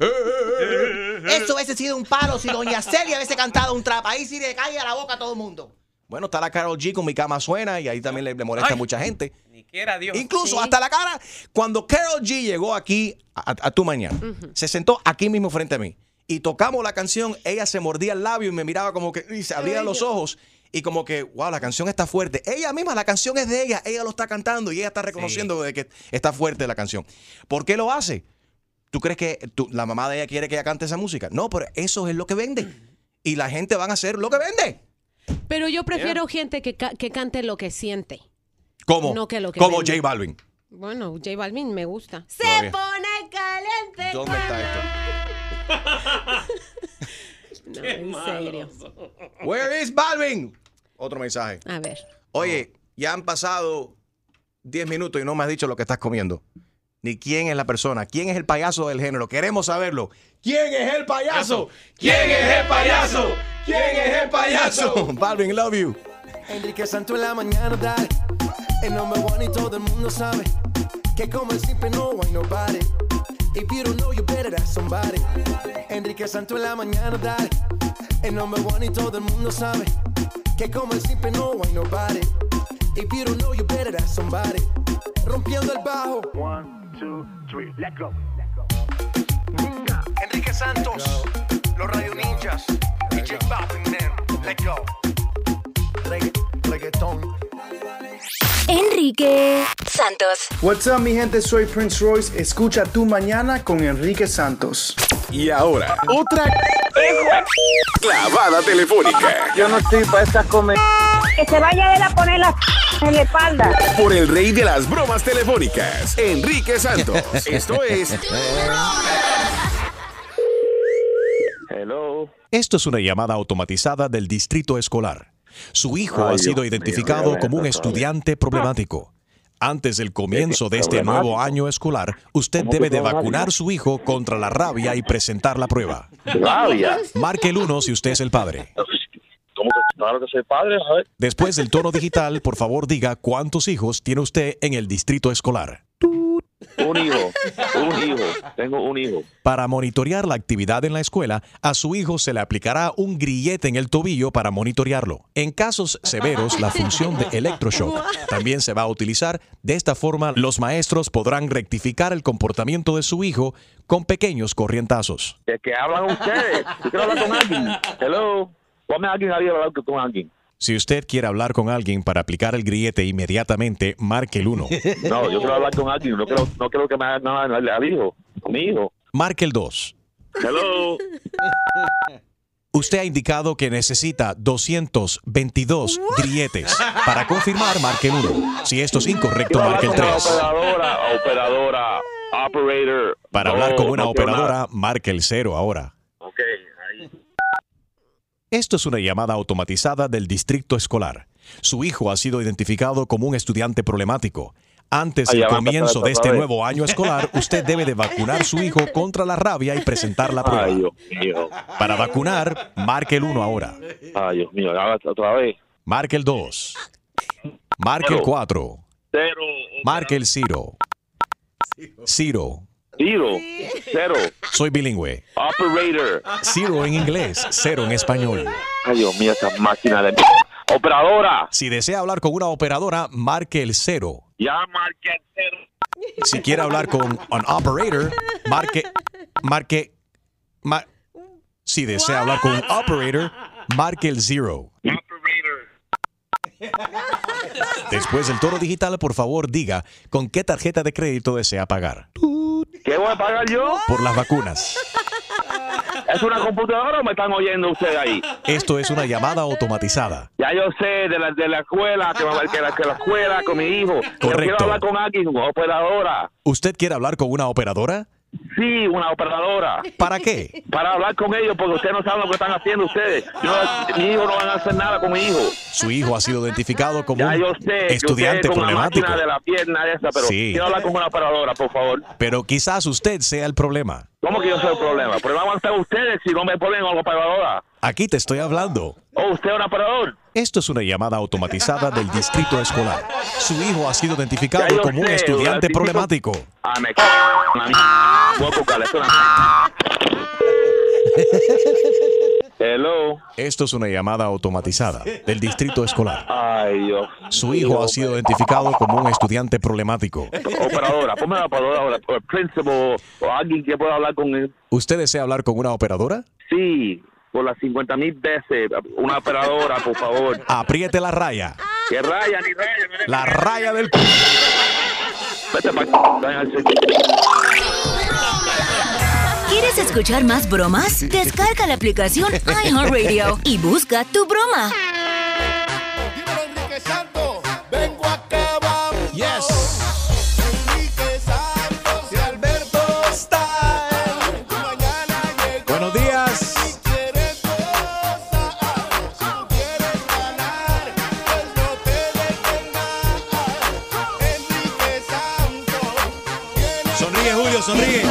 S12: Eso hubiese sido un palo si doña Celia hubiese cantado un trap. Ahí sí le cae a la boca a todo el mundo.
S5: Bueno, está la Carol G con mi cama suena y ahí también le, le molesta a mucha gente.
S7: Quiera Dios.
S5: Incluso hasta la cara. Cuando Carol G llegó aquí a, a- a tu mañana, se sentó aquí mismo frente a mí y tocamos la canción, ella se mordía el labio y me miraba como que y se abría los ojos y como que, wow, la canción está fuerte. Ella misma, la canción es de ella, ella lo está cantando y ella está reconociendo de que está fuerte la canción. ¿Por qué lo hace? ¿Tú crees que tú- la mamá de ella quiere que ella cante esa música? No, pero eso es lo que vende. Y la gente van a hacer lo que vende.
S6: Pero yo prefiero gente que, ca- que cante lo que siente.
S5: Como,
S6: No que lo que
S5: como
S6: vende.
S5: J Balvin.
S6: Bueno, J Balvin me gusta. Se
S5: Todavía.
S6: pone caliente.
S5: ¿Dónde está esto?
S6: No, en serio.
S5: Where is Balvin? Otro mensaje.
S6: A ver.
S5: Oye, ya han pasado 10 minutos y no me has dicho lo que estás comiendo. Ni quién es la persona. ¿Quién es el payaso del género? Queremos saberlo. ¿Quién es el payaso? ¿Quién es el payaso? ¿Quién es el payaso? Balvin, love you.
S3: Enrique Santo en la mañana, dale. El number one y todo el mundo sabe que como él siempre no hay nobody. If you don't know, you better ask somebody. Enrique Santo en la mañana, dale. El number one y todo el mundo sabe que como él siempre no hay nobody. If you don't know, you better ask somebody. Rompiendo el bajo. One, two, three, let go. Enrique Santos. Los radio ninjas. DJ Balvin, man. Let go. Regga- reggaetón.
S1: Enrique Santos.
S19: What's up, mi gente? Soy Prince Royce. Escucha tu mañana con Enrique Santos.
S20: Y ahora, otra clavada telefónica
S19: Yo no estoy para estas comer.
S17: Que se vaya él a poner la en la espalda.
S20: por el rey de las bromas telefónicas, Enrique Santos. Esto es
S5: Hello. Esto es una llamada automatizada del distrito escolar. Su hijo
S21: Ay,
S5: ha sido
S21: Dios
S5: identificado como un estudiante problemático. Antes del comienzo de este nuevo año escolar, usted
S21: ¿Cómo que
S5: debe de vacunar a su hijo contra la rabia y presentar la prueba.
S21: ¿Rabia?
S5: Marque el 1 si usted es el padre.
S21: ¿Cómo que claro que soy padre? A ver.
S5: Después del tono digital, por favor diga cuántos hijos tiene usted en el distrito escolar.
S21: Un hijo, un hijo, tengo un hijo.
S5: Para monitorear la actividad en la escuela, a su hijo se le aplicará un grillete en el tobillo para monitorearlo. En casos severos, la función de electroshock también se va a utilizar. De esta forma, los maestros podrán rectificar el comportamiento de su hijo con pequeños corrientazos.
S21: ¿De qué hablan ustedes? Yo quiero hablar con alguien. Hello. Ponme a alguien ahí a hablar con alguien.
S5: Si usted quiere hablar con alguien para aplicar el grillete inmediatamente, marque el 1.
S21: No, yo quiero hablar con alguien. No quiero, no quiero que me haga nada al, al hijo, a mi hijo.
S5: Marque el 2.
S21: Hello.
S5: Usted ha indicado que necesita 222 grilletes. Para confirmar, marque el 1. Si esto es incorrecto, marque el
S21: hablar con
S5: 3.
S21: una operadora, operadora, operator.
S5: Para
S21: No,
S5: hablar con una
S21: no
S5: operadora, marque el 0 ahora. Esto es una llamada automatizada del distrito escolar. Su hijo ha sido identificado como un estudiante problemático. Antes del comienzo de este nuevo año escolar, usted debe de vacunar a su hijo contra la rabia y presentar la prueba.
S21: Ay, Dios mío.
S5: Para vacunar, marque el 1 ahora.
S21: Ay, Dios mío, otra vez.
S5: Marque el 2. Marque el
S21: Cero.
S5: 4.
S21: Cero.
S5: Marque el 0. Ciro.
S21: Cero. Cero.
S5: Soy bilingüe.
S21: Operator.
S5: Cero en inglés, cero en español.
S21: Ay, Dios mío, esa máquina de... Operadora.
S5: Si desea hablar con una operadora, marque el 0.
S21: Ya marqué el cero.
S5: Si quiere hablar con un operator, marque, marque, mar- si desea hablar con un operator, marque el 0. Después del tono digital, por favor, diga con qué tarjeta de crédito desea pagar.
S21: ¿Qué voy a pagar yo?
S5: Por las vacunas.
S21: ¿Es una computadora o me están oyendo ustedes ahí?
S5: Esto es una llamada automatizada.
S21: Ya yo sé de la, de la escuela, que, me- que, la, que la escuela con mi hijo. Yo quiero
S5: Correcto.
S21: hablar con alguien, una operadora.
S5: ¿Usted quiere hablar con una operadora?
S21: Sí, una operadora.
S5: ¿Para qué?
S21: Para hablar con ellos, porque ustedes no saben lo que están haciendo ustedes. No- mi hijo no van a hacer nada con mi hijo.
S5: Su hijo ha sido identificado como
S21: Ya
S5: un
S21: yo sé que
S5: estudiante
S21: con
S5: problemático.
S21: máquina de la pierna esa, pero
S5: Sí.
S21: quiero hablar con una operadora, por favor.
S5: Pero quizás usted sea el problema.
S21: ¿Cómo que yo soy el problema? El problema van a estar ustedes si no me ponen a la operadora.
S5: Aquí te estoy hablando.
S21: ¿O usted es un operador?
S5: Esto es una llamada automatizada del distrito escolar. Su hijo ha sido identificado
S21: yo
S5: como un estudiante problemático.
S21: Ah, me Hello.
S5: Esto es una llamada automatizada del distrito escolar.
S21: Ay, Dios.
S5: Su hijo ha sido identificado como un estudiante problemático.
S21: Operadora, ponme la operadora ahora, o el principal, o alguien que pueda hablar con él.
S5: ¿Usted desea hablar con una operadora?
S21: Sí, por las 50 mil veces, una operadora, por favor.
S5: Apriete la raya.
S21: Que raya, ni raya. no
S5: La raya del...
S21: Vete pa'
S1: ¿Quieres escuchar más bromas? Descarga la aplicación iHeartRadio y busca tu broma.
S5: Julio,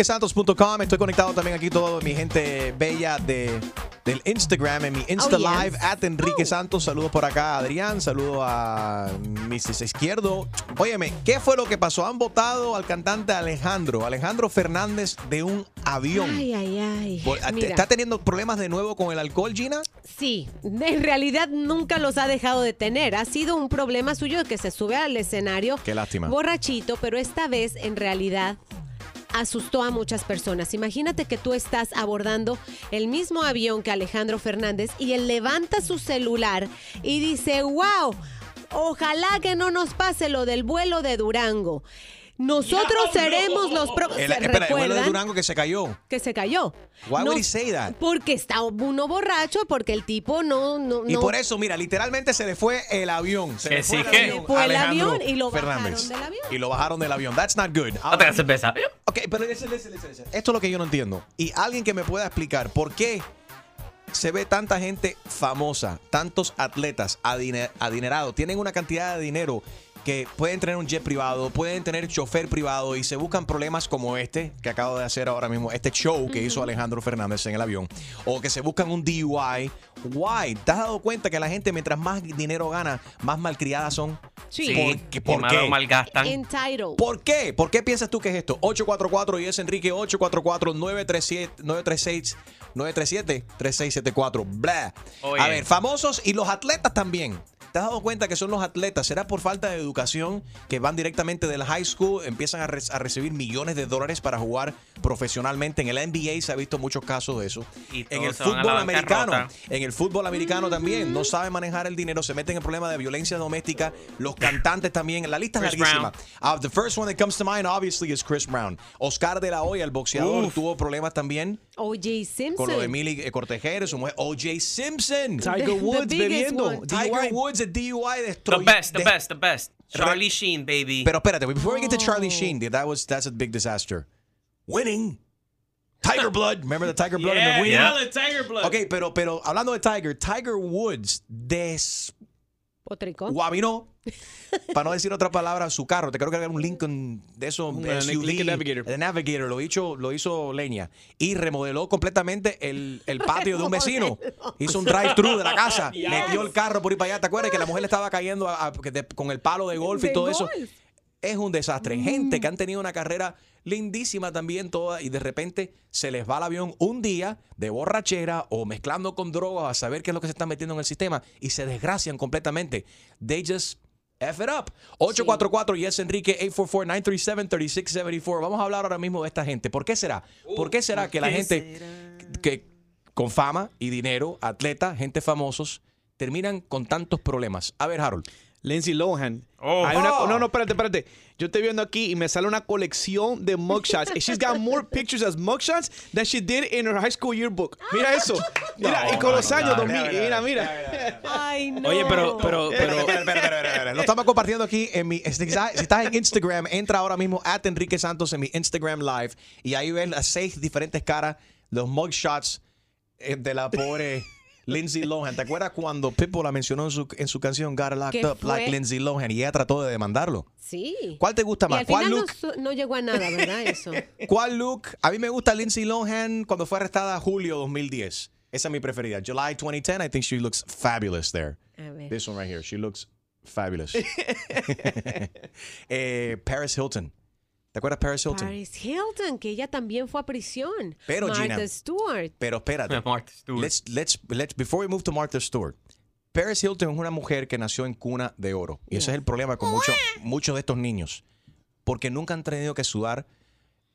S5: enriquesantos.com. Estoy conectado también aquí todo mi gente bella de, del Instagram, en mi Insta
S6: Oh, yes.
S5: Live, at Enrique Santos. Saludos por acá a Adrián, saludos a Mrs. Izquierdo. Óyeme, ¿qué fue lo que pasó? Han votado al cantante Alejandro, Alejandro Fernández de un avión.
S6: Ay, ay, ay. Mira.
S5: ¿Está teniendo problemas de nuevo con el alcohol, Gina?
S6: Sí, en realidad nunca los ha dejado de tener. Ha sido un problema suyo que se sube al escenario
S5: Qué lástima.
S6: borrachito, pero esta vez en realidad asustó a muchas personas. Imagínate que tú estás abordando el mismo avión que Alejandro Fernández y él levanta su celular y dice, wow, ojalá que no nos pase lo del vuelo de Durango. Nosotros seremos los próximos.
S5: El, espera, el vuelo de Durango que se cayó.
S6: que se cayó.
S5: Why
S6: No-
S5: would he say that?
S6: Porque está uno borracho, porque el tipo no... no,
S5: Y
S6: no-
S5: por eso, mira, literalmente se le fue el avión. Se
S7: Que
S5: le fue
S7: sí,
S5: el
S7: que-
S5: avión.
S6: Se fue el
S5: Alejandro
S6: avión y lo bajaron
S5: Fernández.
S6: del avión.
S5: Y lo bajaron del avión. That's not good.
S7: Otra cerveza.
S5: Ok, pero listen, listen, listen, listen. esto es lo que yo no entiendo. Y alguien que me pueda explicar por qué se ve tanta gente famosa, tantos atletas adine- adinerados, tienen una cantidad de dinero que pueden tener un jet privado, pueden tener chofer privado y se buscan problemas como este que acabo de hacer ahora mismo, este show que hizo Alejandro Fernández en el avión, o que se buscan un DUI. Why? ¿Te has dado cuenta que la gente mientras más dinero gana, más malcriadas son?
S6: Sí.
S5: ¿Por qué? ¿Por qué?
S7: malgastan.
S6: Entitled.
S5: ¿Por qué? ¿Por qué piensas tú que es esto? 844 y es Enrique 844-937-936. 937-3674. Blah.
S7: Oye.
S5: A ver, famosos y los atletas también. ¿Te has dado cuenta que son los atletas? ¿Será por falta de educación que van directamente del high school, empiezan a, re- a recibir millones de dólares para jugar profesionalmente? En el NBA se ha visto muchos casos de eso.
S7: Y
S5: En el fútbol americano, en el fútbol americano también, no saben manejar el dinero, se meten en problemas de violencia doméstica, los cantantes también, la lista es larguísima. Uh, the first one that comes to mind, obviously, is Chris Brown. Oscar de la Hoya, el boxeador,
S7: Uf.
S5: tuvo problemas también
S6: O.J. Simpson.
S5: con lo de Emily eh, su mujer O.J. Simpson.
S9: Tiger
S6: The- the
S9: Woods bebiendo.
S6: one.
S5: Tiger
S9: DUI.
S5: Woods, el DUI
S7: The
S5: destruyó.
S7: best, the
S5: de-
S7: best, the best. Charlie Sheen, baby.
S5: Pero espérate, before we get to Charlie
S6: Oh.
S5: Sheen, that was that's a big disaster. Winning. Tiger Blood. Remember the Tiger Blood in the
S8: Yeah,
S5: winning?
S8: yeah, the Tiger Blood.
S5: Ok, pero, pero hablando de Tiger, Tiger Woods des
S6: Potricón.
S5: guabinó, para no decir otra palabra, su carro. Te creo que era un Lincoln de esos
S9: Un
S5: SUV,
S9: Lincoln Navigator.
S5: El Navigator lo hizo, lo hizo leña. Y remodeló completamente el, el patio de un vecino. Hizo un drive-thru de la casa.
S6: Yes.
S5: Metió el carro por ahí para allá. ¿Te acuerdas que la mujer le estaba cayendo a- a- que de- con el palo de golf y
S6: De
S5: todo eso? Es un desastre. Gente que han tenido una carrera lindísima también toda y de repente se les va el avión un día de borrachera o mezclando con drogas a saber qué es lo que se está metiendo en el sistema y se desgracian completamente. They just F it up. 844 yes Enrique 844-937-3674. Vamos a hablar ahora mismo de esta gente. ¿Por qué será? ¿Por qué será que la gente que con fama y dinero, atletas, gente famosos, terminan con tantos problemas? A ver, Harold.
S9: Lindsay Lohan.
S7: Oh.
S9: Hay una-
S5: Oh.
S9: no, no, espérate, espérate. Yo estoy viendo aquí y me sale una colección de mugshots. And she's got more pictures as mugshots than she did in her high school yearbook. Mira eso. Mira, y con los años 2000. Mira, mira.
S6: Ay, no.
S8: Oye, pero, pero, pero.
S5: Lo estamos compartiendo aquí en mi. Si estás si estás en Instagram, entra ahora mismo at Enrique Santos en mi Instagram Live y ahí ven las seis diferentes caras, los mugshots eh, de la pobre Lindsay Lohan. ¿Te acuerdas cuando Pitbull la mencionó en su, en su canción Got Locked
S6: ¿Qué
S5: Up
S6: fue?
S5: like Lindsay Lohan y ella trató de demandarlo?
S6: Sí.
S5: ¿Cuál te gusta
S6: Y
S5: más?
S6: al
S5: ¿Cuál
S6: final
S5: look?
S6: no, llegó a nada, ¿verdad? Eso.
S5: ¿Cuál look? A mí me gusta Lindsay Lohan cuando fue arrestada julio 2010. Esa es mi preferida. July 2010, I think she looks fabulous there.
S6: A ver.
S5: This one right here. She looks fabulous. eh, Paris Hilton. ¿Te acuerdas Paris Hilton?
S6: Paris Hilton, que ella también fue a prisión.
S5: Pero,
S6: Martha
S5: Gina-
S6: Stewart.
S5: Pero espérate.
S7: Martha Stewart.
S5: Let's, let's, let's, before we move to Martha Stewart. Paris Hilton es una mujer que nació en cuna de oro. Y ese es el problema con muchos muchos de estos niños. Porque nunca han tenido que sudar,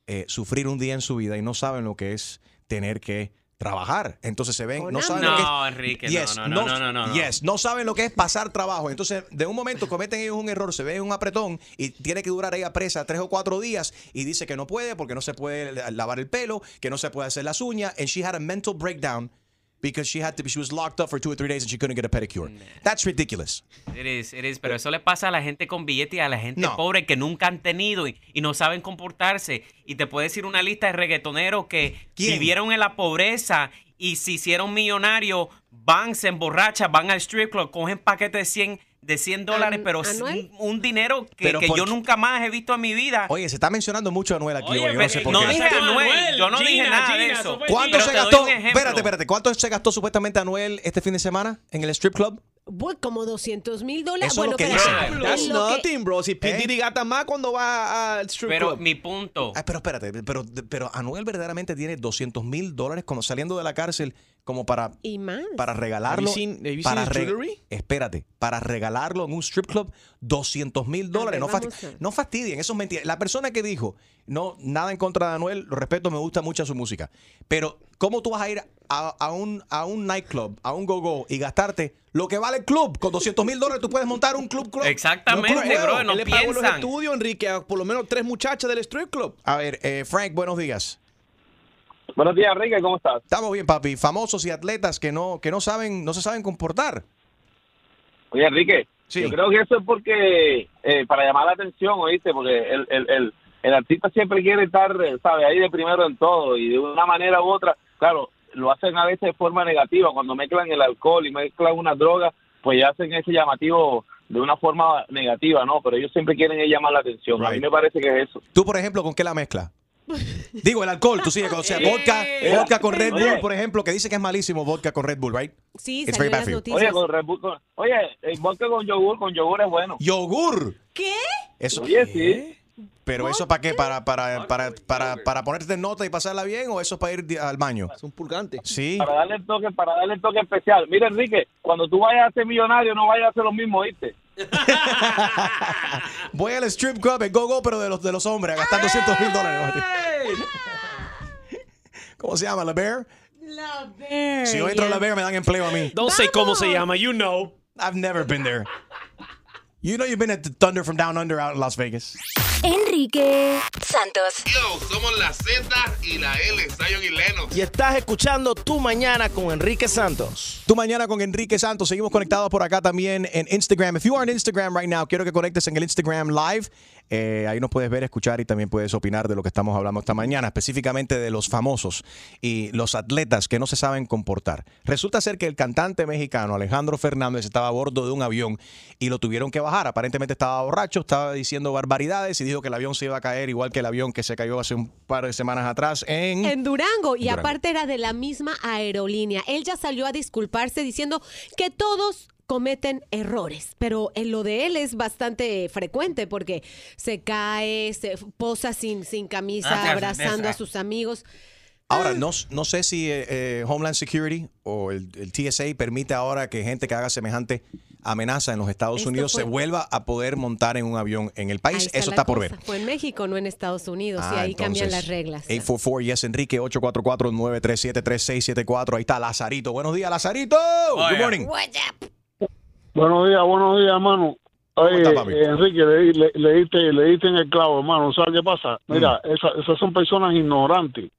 S5: eh, sufrir un día en su vida y no saben lo que es tener que trabajar. Entonces se ven, no saben lo que es.
S7: No, Enrique, no,
S5: Yes,
S7: no, no, no, no, no, no.
S5: Yes, no saben lo que es pasar trabajo. Entonces, de un momento cometen ellos un error, se ven en un apretón y tiene que durar ella presa tres o cuatro días y dice que no puede porque no se puede lavar el pelo, que no se puede hacer las uñas. And she had a mental breakdown because she had to be, she was locked up for two or three days and she couldn't get a pedicure. That's ridiculous.
S7: It is, it is, pero eso le pasa a la gente con billete y a la gente
S5: No.
S7: pobre que nunca han tenido y, y no saben comportarse. Y te puedo decir una lista de reggaetoneros que
S5: ¿Quién?
S7: vivieron en la pobreza y se hicieron millonarios, van, se emborrachan, van al strip club, cogen paquetes de 100 de 100 dólares,
S6: An-
S7: pero un, un dinero que,
S5: Pero
S7: que
S5: por
S7: yo nunca más he visto en mi vida.
S5: Oye, se está mencionando mucho a Anuel aquí
S7: Oye,
S5: hoy. Yo no
S7: pero-
S5: sé por
S7: no
S5: qué.
S7: dije Anuel, yo no dije nada de
S8: Gina,
S7: eso.
S5: ¿Cuánto
S7: Pero
S5: se gastó? Espérate, espérate. ¿Cuánto se gastó supuestamente Anuel este fin de semana en el strip club?
S6: Bu- Como 200 mil dólares.
S5: Eso es lo
S6: Bueno,
S5: que
S6: pero- en
S9: That's
S6: lo que-
S9: nothing, bro. Si P.
S5: ¿Eh?
S9: Diddy gasta más cuando va al strip
S7: Pero
S9: club.
S7: mi punto.
S5: Ah, pero espérate, pero, pero Anuel verdaderamente tiene 200 mil dólares como saliendo de la cárcel como para,
S6: Y más.
S5: para regalarlo.
S9: Have you seen- have you
S5: para
S9: seen
S5: re- espérate, para regalarlo en un strip club, 200 mil dólares. No, no fastidien, eso es mentira. La persona que dijo, no, nada en contra de Anuel, lo respeto, me gusta mucho su música. Pero, ¿cómo tú vas a ir a, a un, a un nightclub, a un go-go y gastarte lo que vale el club? Con 200 mil dólares tú puedes montar un club. club
S7: Exactamente,
S5: un club
S7: bro, no
S9: le pagó los
S7: piensan.
S9: estudios, Enrique, a por lo menos tres muchachas del strip club.
S5: A ver, eh, Frank, buenos días.
S21: Buenos días, Enrique, ¿cómo estás?
S5: Estamos bien, papi. Famosos y atletas que no, que no saben, no se saben comportar.
S21: Oye, Enrique,
S5: Sí.
S21: yo creo que eso es porque, eh, para llamar la atención, ¿oíste? Porque el, el, el, el artista siempre quiere estar, eh, ¿sabes? Ahí de primero en todo y de una manera u otra, claro, lo hacen a veces de forma negativa. Cuando mezclan el alcohol y mezclan una droga, pues ya hacen ese llamativo de una forma negativa, ¿no? Pero ellos siempre quieren llamar la atención. A mí me parece que es eso.
S5: Tú, por ejemplo, ¿con qué la mezcla? Digo, el alcohol, tú sigues, o sea, vodka,
S21: Eh,
S5: vodka con Red
S21: oye.
S5: Bull, por ejemplo, que dice que es malísimo vodka con Red Bull, right?
S6: Sí,
S5: It's
S6: salió las noticias.
S21: Oye, con Red Bull, con- oye, el vodka con yogur, con yogur es bueno.
S5: Yogur.
S6: ¿Qué?
S5: Eso,
S21: Oye, sí.
S5: pero eso para qué? Para, para, para, para, para ponerte en nota y pasarla bien o eso es para ir di- al baño?
S9: Es un purgante.
S5: Sí.
S21: Para darle el toque, para darle el toque especial. Mira, Enrique, cuando tú vayas a ser millonario, no vayas a hacer lo mismo, ¿viste?
S5: Voy al strip club, el go-go, pero de los, de los hombres, a gastar 200 mil dólares. ¿Cómo se llama? ¿La Bear?
S6: La Bear.
S5: Si yo entro a La Bear, me dan empleo a mí.
S8: Don't say cómo se llama, you know.
S5: I've never been there. You know you've been at the Thunder from Down Under out in Las Vegas.
S1: Enrique Santos.
S13: Yo, somos la Z y la L, Zion y Lennox.
S15: Y estás escuchando Tu Mañana con Enrique Santos.
S5: Tu mañana con Enrique Santos. Seguimos conectados por acá también en Instagram. If you are on Instagram right now, quiero que conectes en el Instagram Live. Eh, ahí nos puedes ver, escuchar y también puedes opinar de lo que estamos hablando esta mañana, específicamente de los famosos y los atletas que no se saben comportar. Resulta ser que el cantante mexicano Alejandro Fernández estaba a bordo de un avión y lo tuvieron que bajar. Aparentemente estaba borracho, estaba diciendo barbaridades y dijo que el avión se iba a caer igual que el avión que se cayó hace un par de semanas atrás en...
S6: En Durango. Y
S5: Durango.
S6: aparte era de la misma aerolínea. Él ya salió a disculparse diciendo que todos cometen errores, pero en lo de él es bastante frecuente porque se cae, se posa sin, sin camisa,
S5: Ah,
S6: abrazando a sus amigos.
S5: Ahora, no, no sé si eh, eh, Homeland Security o el, el TSA permite ahora que gente que haga semejante amenaza en los Estados
S6: Esto
S5: Unidos se vuelva a poder montar en un avión en el país.
S6: está
S5: Eso está por
S6: cosa.
S5: ver.
S6: Fue en México, no en Estados Unidos, y
S5: Ah,
S6: ahí cambian las reglas.
S5: 844 yes Enrique 844-937-3674. Ahí está Lazarito. Buenos días, Lazarito. Good morning.
S22: Buenos días, buenos días, hermano. Oye,
S5: está,
S22: eh, Enrique, le, le, le diste, le diste en el clavo, hermano. ¿Sabes qué pasa? Mira,
S5: Mm.
S22: esa- esas son personas ignorantes.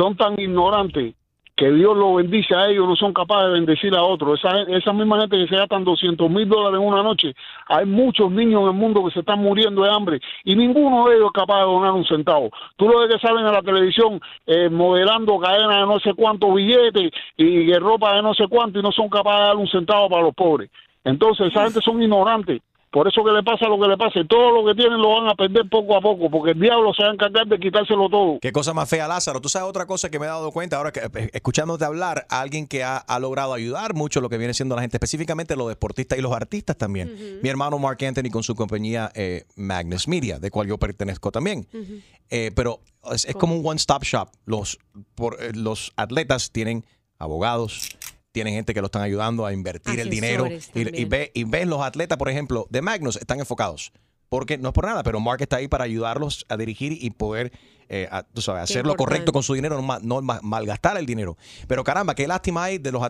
S22: Son tan ignorantes que Dios los bendice a ellos, no son capaces de bendecir a otros. Esa, esa misma gente que se gastan 200 mil dólares en una noche, hay muchos niños en el mundo que se están muriendo de hambre y ninguno de ellos es capaz de donar un centavo. Tú lo ves que salen a la televisión eh, modelando cadenas de no sé cuántos billetes y que ropa de no sé cuánto y no son capaces de dar un centavo para los pobres. Entonces, esa gente son ignorantes. Por eso que le pasa lo que le pase. Todo lo que tienen lo van a perder poco a poco, porque el diablo se va a encargar de quitárselo todo.
S5: Qué cosa más fea, Lázaro. Tú sabes otra cosa que me he dado cuenta ahora que eh, escuchándote hablar, alguien que ha, ha logrado ayudar mucho lo que viene siendo la gente, específicamente los deportistas y los artistas también. Mi hermano Mark Anthony con su compañía eh, Magnus Media, de cual yo pertenezco también. Eh, pero es, es como un one-stop shop. Los, por, eh, los atletas tienen abogados, tienen gente que lo están ayudando a invertir el dinero. Y, y, ve, y ves los atletas, por ejemplo, de Magnus, están enfocados. Porque no es por nada, pero Mark está ahí para ayudarlos a dirigir y poder, eh, a- tú sabes, hacer lo correcto con su dinero, no, no ma- malgastar el dinero. Pero caramba, qué lástima hay de los,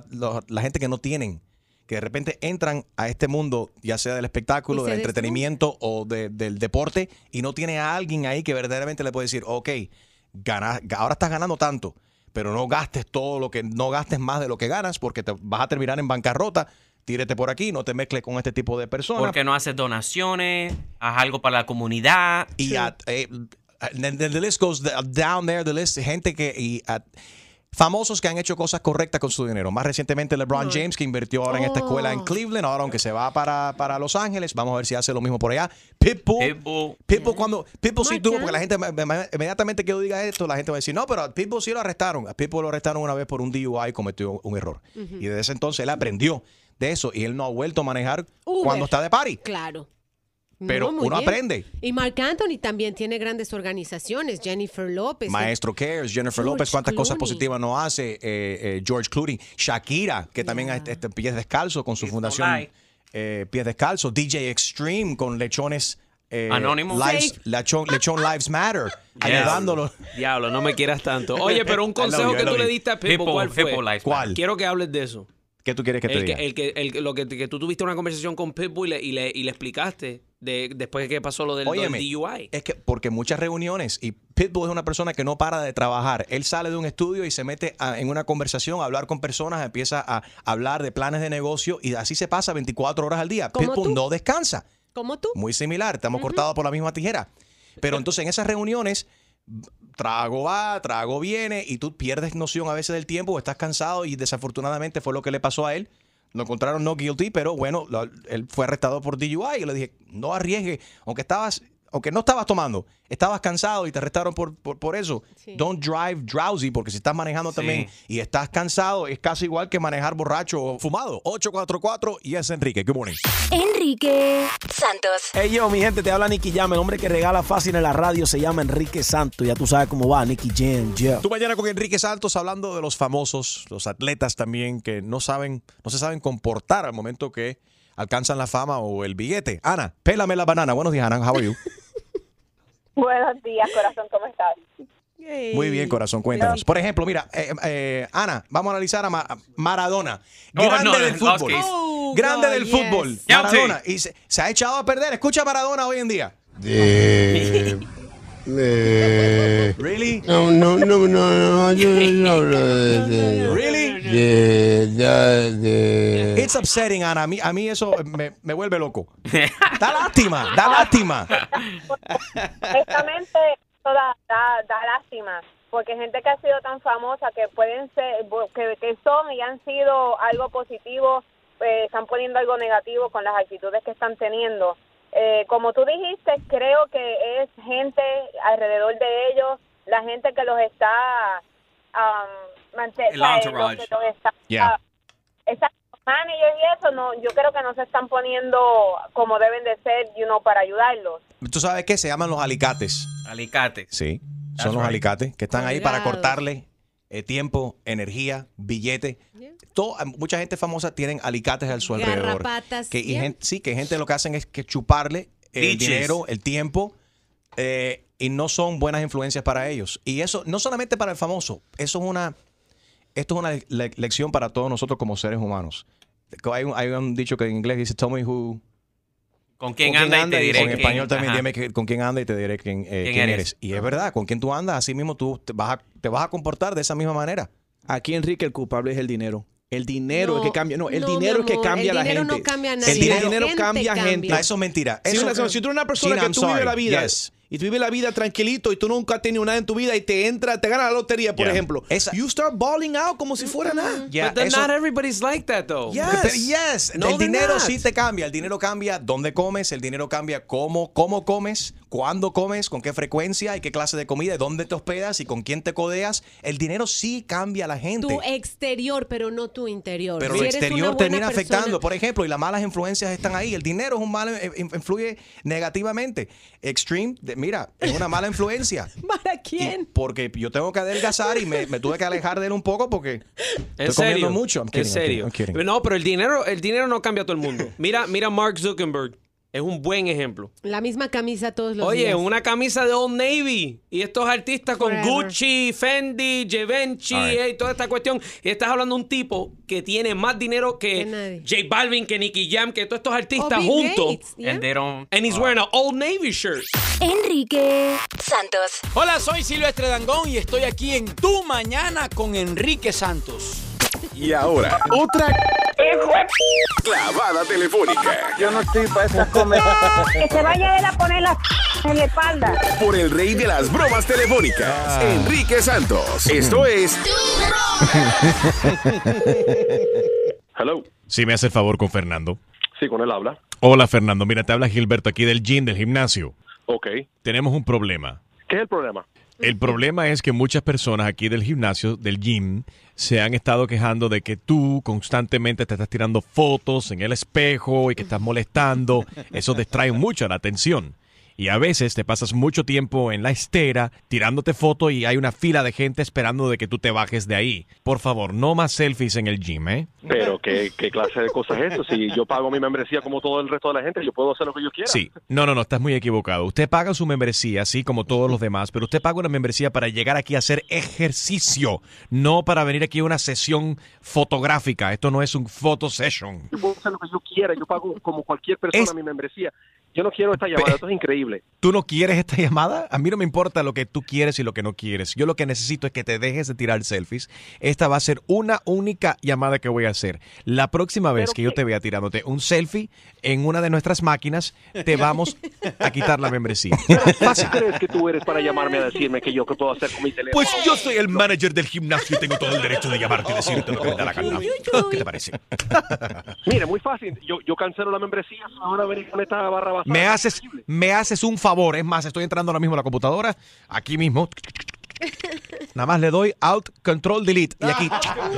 S5: la gente que no tienen, que de repente entran a este mundo, ya sea del espectáculo, del entretenimiento o de- del deporte, y no tiene a alguien ahí que verdaderamente le puede decir, ok, gana- ahora estás ganando tanto, pero no gastes todo lo que, no gastes más de lo que ganas porque te vas a terminar en bancarrota. Tírete por aquí, no te mezcles con este tipo de personas.
S7: Porque no haces donaciones, haz algo para la comunidad.
S5: Y at- eh, the list goes down there, the list, gente que y at- Famosos que han hecho cosas correctas con su dinero. Más recientemente LeBron. James, que invirtió ahora en esta escuela en
S6: Oh.
S5: Cleveland, ahora aunque se va para, para Los Ángeles, vamos a ver si hace lo mismo por allá. Pitbull. Pitbull, cuando Pitbull sí tuvo, porque la gente me- me- inmediatamente que yo diga esto, la gente va a decir, no, pero a Pitbull sí lo arrestaron. A Pitbull lo arrestaron una vez por un DUI y cometió un error. Y desde ese entonces él aprendió de eso y él no ha vuelto a manejar
S6: Uber.
S5: cuando está de party.
S6: Claro.
S5: Pero
S6: No,
S5: uno
S6: bien.
S5: aprende.
S6: Y Mark Anthony también tiene grandes organizaciones. Jennifer López.
S5: Maestro Cares, Jennifer
S6: George
S5: López, cuántas cosas positivas no hace. eh, eh, George Clooney, Shakira, que también este, este, pies descalzos con su fundación eh, Pies Descalzos, DJ Extreme con lechones. eh,
S7: Anónimos.
S5: Lives,
S7: Safe.
S5: lechón, lechón Lives Matter, ayudándolo.
S8: Diablo, no me quieras tanto. Oye, pero un consejo
S5: you,
S8: que tú le diste a Pitbull,
S7: Pitbull,
S8: ¿cuál fue?
S5: ¿Cuál?
S8: Quiero que hables de eso.
S5: ¿Qué tú quieres que te
S8: el
S5: diga?
S8: que, el que, el lo que, que tú tuviste una conversación con Pitbull y le, y le, y le explicaste de, después de que pasó lo del, lo del
S5: Óyeme,
S8: DUI.
S5: Es que porque muchas reuniones y Pitbull es una persona que no para de trabajar. Él sale de un estudio y se mete a- en una conversación a hablar con personas, empieza a hablar de planes de negocio y así se pasa 24 horas al día. Pitbull
S6: tú.
S5: no descansa.
S6: Como tú.
S5: Muy similar, estamos cortados por la misma tijera. Pero entonces en esas reuniones, trago va, trago viene, y tú pierdes noción a veces del tiempo, o estás cansado, y desafortunadamente fue lo que le pasó a él. Lo encontraron no guilty, pero bueno, lo- él fue arrestado por DUI. Y le dije, no arriesgue, aunque estabas, aunque no estabas tomando, estabas cansado y te arrestaron por, por, por eso. Don't drive drowsy, porque si estás manejando también y estás cansado, es casi igual que manejar borracho o fumado. 844 y es Enrique. Good morning.
S1: Enrique Santos.
S23: Hey yo, mi gente, te habla Nicky Jam. El hombre que regala fácil en la radio se llama Enrique Santos. Ya tú sabes cómo va, Nicky Jam. Yeah.
S5: Tú mañana con Enrique Santos hablando de los famosos, los atletas también que no saben, no se saben comportar al momento que alcanzan la fama o el billete. Ana, pélame la banana. Buenos días, Ana. How are you?
S24: Buenos días, corazón, ¿cómo estás?
S5: Muy bien, corazón, cuéntanos. Por ejemplo, mira, eh, eh, Ana, vamos a analizar a Ma- a Maradona. Grande
S7: no,
S5: del fútbol.
S6: Oh,
S5: Grande
S6: God,
S5: del
S6: yes.
S5: fútbol. Maradona. Y se, se ha echado a perder. Escucha a Maradona hoy en día.
S25: De, de-
S5: Really?
S25: No, no, no, no, no, yo no hablo de, de-
S5: Really?
S25: de, de, de-
S5: It's upsetting, Ana. A mí, a mí eso me, me vuelve loco. Da lástima, da lástima.
S24: Honestamente, eso da, da, da lástima, porque gente que ha sido tan famosa que pueden ser, que, que son y han sido algo positivo, eh, están poniendo algo negativo con las actitudes que están teniendo. Eh, como tú dijiste, creo que es gente alrededor de ellos, la gente que los está um, mante-
S7: El entourage.
S24: los que los está-
S5: Yeah.
S24: managers y eso, no, yo creo que no se están poniendo como deben de ser, you know, para ayudarlos.
S5: ¿Tú sabes qué? Se llaman los alicates.
S7: Alicate.
S5: Sí,
S7: That's
S5: son los alicates que están ahí para cortarle eh, tiempo, energía, billete. Mucha gente famosa tienen alicates a su alrededor.
S6: Garrapatas,
S5: Que, y gente, sí, que gente lo que hacen es que chuparle el dinero, el tiempo, eh, y no son buenas influencias para ellos. Y eso, no solamente para el famoso, eso es una, esto es una le- lección para todos nosotros como seres humanos. Hay un, hay un dicho que en inglés dice, tell me who,
S7: ¿Con quién
S5: con
S7: anda, y te diré
S5: en
S7: quién?
S5: español también
S7: Ajá.
S5: dime que- con quién anda y te diré quién, eh,
S7: ¿Quién
S5: quién
S7: eres?
S5: eres. Y es verdad, con quién tú andas, así mismo tú te vas a, te vas a comportar de esa misma manera.
S9: Aquí, Enrique, el culpable es el dinero. El dinero
S6: No,
S9: es que cambia. No, el
S6: no,
S9: dinero es que cambia
S6: el
S9: a la
S6: dinero
S9: gente.
S6: no cambia a nadie,
S9: el
S6: la
S9: dinero
S6: gente
S9: cambia
S6: cambia.
S9: gente.
S5: No, eso es mentira.
S9: Si,
S5: Eso-
S9: una- si tú eres una persona
S5: Gina,
S9: que tú vives la vida
S5: Yes.
S9: Y tú vives la vida tranquilito y tú nunca has tenido nada en tu vida y te entra, te gana la lotería, por
S5: Yeah.
S9: ejemplo, you start balling out como si fuera nada.
S5: Yeah,
S8: But then
S5: eso-
S8: not everybody's like that, though.
S9: Yes.
S5: Pero yes,
S9: No,
S5: el dinero
S9: not.
S5: sí te cambia. El dinero cambia dónde comes, el dinero cambia cómo, cómo comes, cuándo comes, con qué frecuencia y qué clase de comida, y dónde te hospedas y con quién te codeas. El dinero sí cambia a la gente.
S6: Tu exterior, pero no tu interior.
S5: Pero
S6: Si una
S5: exterior termina
S6: persona-
S5: afectando, por ejemplo, y las malas influencias están ahí. El dinero es un mal, eh, influye negativamente. Extreme, de- mira, es una mala influencia.
S6: ¿Para quién?
S5: Porque yo tengo que adelgazar y me, me tuve que alejar de él un poco porque
S8: En
S5: estoy
S8: serio.
S5: comiendo mucho. I'm
S8: en
S5: kidding, I'm
S8: serio.
S5: kidding, I'm kidding.
S8: No, pero el dinero, el dinero no cambia a todo el mundo. Mira, mira Mark Zuckerberg. Es un buen ejemplo.
S6: La misma camisa todos los
S8: Oye,
S6: días.
S8: una camisa de Old Navy y estos artistas con
S6: Forever.
S8: Gucci, Fendi, Givenchy
S5: right.
S8: eh, y toda esta cuestión. Y estás hablando de un tipo que tiene más dinero que,
S6: Que.
S8: J Balvin, que Nicky Jam, que todos estos artistas juntos.
S6: Gates, yeah.
S7: And they don't-
S8: And he's wearing an Old Navy shirt.
S1: Enrique Santos.
S26: Hola, soy Silvestre Dangón y estoy aquí en Tu Mañana con Enrique Santos.
S20: Y ahora, otra Clavada telefónica.
S27: Yo no estoy para esas conversaciones. Que se vaya él a poner la en la espalda.
S20: Por el rey de las bromas telefónicas, Enrique Santos. Esto es.
S28: Hello.
S5: Si me hace el favor con Fernando.
S28: Sí, con él habla.
S5: Hola Fernando, mira, te habla Gilberto aquí del gym, del gimnasio.
S28: Ok.
S5: Tenemos un problema.
S28: ¿Qué es el problema?
S5: El problema es que muchas personas aquí del gimnasio, del gym, se han estado quejando de que tú constantemente te estás tirando fotos en el espejo y que estás molestando. Eso distrae mucho la atención. Y a veces te pasas mucho tiempo en la estera tirándote fotos y hay una fila de gente esperando de que tú te bajes de ahí. Por favor, no más selfies en el gym, ¿eh?
S28: Pero, ¿qué, qué clase de cosas es esto? Si yo pago mi membresía como todo el resto de la gente, yo puedo hacer lo que yo quiera.
S5: Sí, no, no, no, estás muy equivocado. Usted paga su membresía, así como todos los demás, pero usted paga una membresía para llegar aquí a hacer ejercicio, no para venir aquí a una sesión fotográfica. Esto no es un photo session.
S28: Yo puedo hacer lo que yo quiera. Yo pago como cualquier persona mi membresía. Yo no quiero esta llamada. Esto es increíble.
S5: ¿Tú no quieres esta llamada? A mí no me importa lo que tú quieres y lo que no quieres. Yo lo que necesito es que te dejes de tirar selfies. Esta va a ser una única llamada que voy a hacer. La próxima vez que yo te vea tirándote un selfie en una de nuestras máquinas, te vamos a quitar la membresía.
S28: ¿Qué crees que tú eres para llamarme a decirme que yo qué puedo hacer con mi teléfono?
S5: Pues yo soy el manager del gimnasio y tengo todo el derecho de llamarte y decirte lo que me da la gana. ¿Qué te parece?
S28: Mire, muy fácil. Yo, yo cancelo la membresía. Ahora venir con esta barra
S5: Me haces, me haces un favor. Es más, estoy entrando ahora mismo a la computadora, aquí mismo. Nada más le doy Alt Control Delete y aquí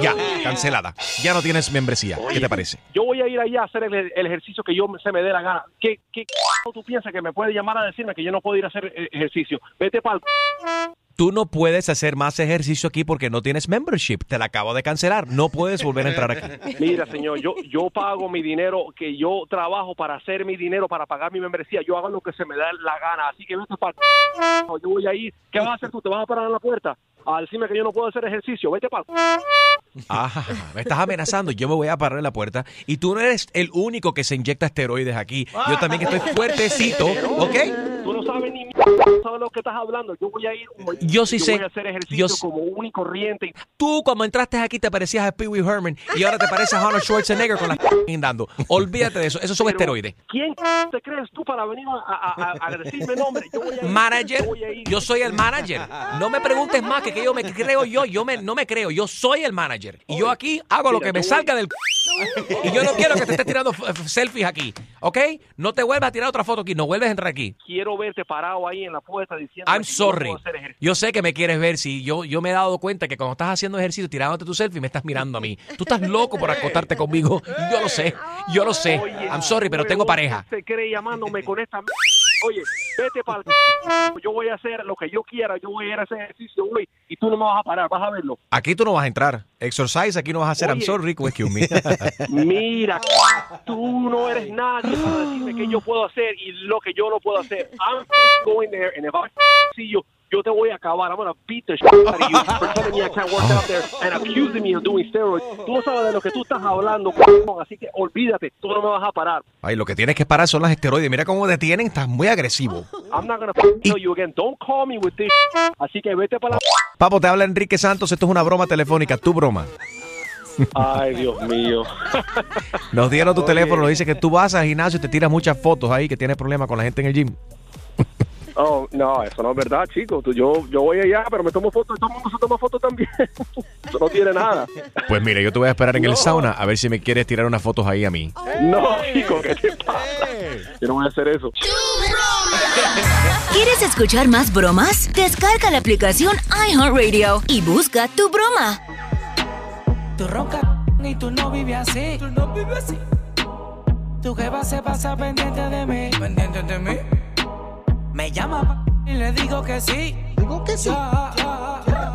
S5: ya cancelada. Ya no tienes membresía. ¿Qué te parece?
S28: Yo voy a ir allá a hacer el, el ejercicio que yo se me dé la gana. ¿Qué, qué tú piensas que me puede llamar a decirme que yo no puedo ir a hacer eh, ejercicio? Vete para
S5: Tú no puedes hacer más ejercicio aquí porque no tienes membership. Te la acabo de cancelar. No puedes volver a entrar aquí.
S28: Mira, señor, yo, yo pago mi dinero, que yo trabajo para hacer mi dinero, para pagar mi membresía. Yo hago lo que se me da la gana. Así que vete para... Yo voy a ir. ¿Qué vas a hacer tú? ¿Te vas a parar en la puerta? A decirme que yo no puedo hacer ejercicio. Vete para...
S5: Ajá, me estás amenazando. Yo me voy a parar en la puerta. Y tú no eres el único que se inyecta esteroides aquí. Yo también estoy fuertecito, ¿ok?
S28: Tú no sabes ni no sabes lo que estás hablando. Yo voy a ir.
S5: Yo sí sé.
S28: Voy a hacer ejercicio
S5: Yo
S28: como un corriente.
S5: Tú cuando entraste aquí te parecías a Pee Wee Herman y ahora te pareces a Arnold Schwarzenegger con la dando. Olvídate de eso. Esos son esteroides.
S28: ¿Quién te crees tú para venir a, a- a- a decirme nombre? Yo voy a ir.
S5: Manager,
S28: Yo voy a ir.
S5: yo soy el manager. No me preguntes más que que yo me creo yo. Yo me, no me creo. Yo soy el manager. Y yo aquí hago lo que me salga del. Y yo no quiero que te estés tirando selfies aquí. ¿Ok? No te vuelvas a tirar otra foto aquí. No vuelves a entrar aquí.
S28: Quiero verte parado ahí en la puerta diciendo.
S5: I'm sorry. Yo sé que me quieres ver. Si yo, yo me he dado cuenta que cuando estás haciendo ejercicio, tirándote tu selfie, me estás mirando a mí. Tú estás loco por acostarte conmigo. Yo lo sé. Yo lo sé. I'm sorry, pero tengo pareja.
S28: Se cree llamándome con esta. Oye, vete para Yo voy a hacer lo que yo quiera. Yo voy a ir a hacer ejercicio hoy y tú no me vas a parar. Vas a verlo.
S5: Aquí tú no vas a entrar. Exercise aquí no vas a hacer. I'm
S28: Oye.
S5: sorry, excuse me.
S28: Mira, tú no eres nadie para decirme qué yo puedo hacer y lo que yo no puedo hacer. I'm going there and if I see you, yo te voy a acabar. I'm gonna beat the shit out of you for telling me I can't work out there and accusing me of doing steroids. Tú no sabes de lo que tú estás hablando, así que olvídate. Tú no me vas a parar.
S5: Ay, lo que tienes que parar son las esteroides. Mira cómo detienen. Estás muy agresivo.
S28: I'm not gonna tell you again. Don't call me with this. Así que vete para la.
S5: Papo, te habla Enrique Santos. Esto es una broma telefónica. Tu broma.
S28: Ay, Dios mío.
S5: Nos dieron tu teléfono. Nos dice que tú vas al gimnasio y te tiras muchas fotos ahí que tienes problemas con la gente en el gym.
S28: Oh, no, eso no es verdad, chicos. Tú- Yo, yo voy allá, pero me tomo fotos. Todo el mundo se toma fotos también. eso no tiene nada.
S5: Pues mira, yo te voy a esperar en el sauna a ver si me quieres tirar unas fotos ahí a mí.
S28: No, chico, ¿qué te pasa? Yo no voy a hacer eso.
S1: ¿Quieres escuchar más bromas? Descarga la aplicación iHeartRadio y busca tu broma.
S29: Tú roncas y tú no vives así. Tú no vives así. Tu jeva se pasa pendiente de mí. Pendiente de mí. Me llama y le digo que sí. Digo que sí.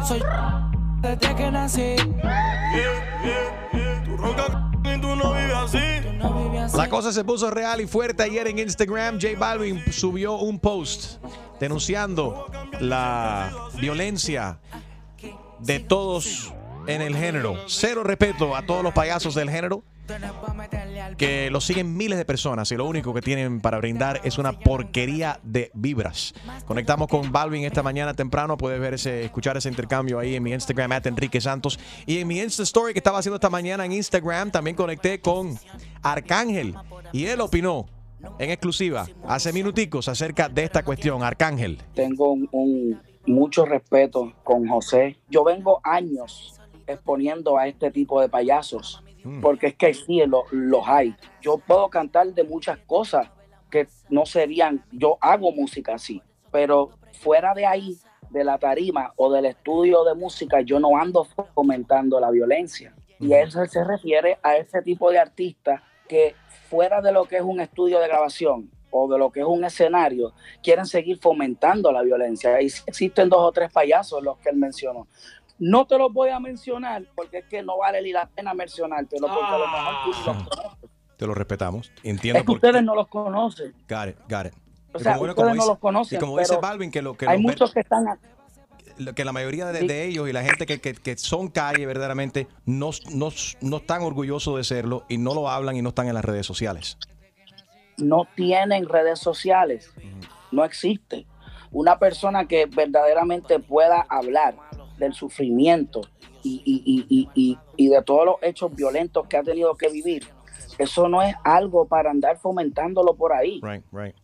S29: Soy desde que nací. Tú roncas y. Tú no vives así.
S5: La cosa se puso real y fuerte ayer en Instagram. J Balvin subió un post denunciando la violencia de todos en el género. Cero respeto a todos los payasos del género. que lo siguen miles de personas y lo único que tienen para brindar es una porquería de vibras. Conectamos con Balvin esta mañana temprano. Puedes ver ese, escuchar ese intercambio ahí en mi Instagram, at Enrique Santos. Y en mi Insta Story que estaba haciendo esta mañana en Instagram, también conecté con Arcángel. Y él opinó en exclusiva hace minuticos acerca de esta cuestión. Arcángel.
S30: tengo un, mucho respeto con José. Yo vengo años exponiendo a este tipo de payasos, porque es que sí lo- los hay. Yo puedo cantar de muchas cosas que no serían, yo hago música así, pero fuera de ahí, de la tarima o del estudio de música, yo no ando fomentando la violencia. Y eso se refiere a ese tipo de artistas que fuera de lo que es un estudio de grabación o de lo que es un escenario, quieren seguir fomentando la violencia. Y sí existen dos o tres payasos los que él mencionó. No te los voy a mencionar porque es que no vale ni la pena mencionártelo porque a lo mejor tú ni los conoces.
S5: Te lo respetamos. Entiendo
S30: Es que ustedes no los conocen.
S5: Got it, got it.
S30: O sea,
S5: como-
S30: ustedes
S5: como
S30: no
S5: dice-
S30: los conocen,
S5: Y como dice Balvin, que, lo, que,
S30: Hay
S5: los
S30: muchos que están
S5: que la mayoría de ellos y la gente que, que- que son calle verdaderamente no, no, no están orgullosos de serlo y no lo hablan y no están en las redes sociales.
S30: no tienen redes sociales. No existe. Una persona que verdaderamente pueda hablar del sufrimiento y, y- y- y- de todos los hechos violentos que ha tenido que vivir, eso no es algo para andar fomentándolo por ahí.
S5: Right, right.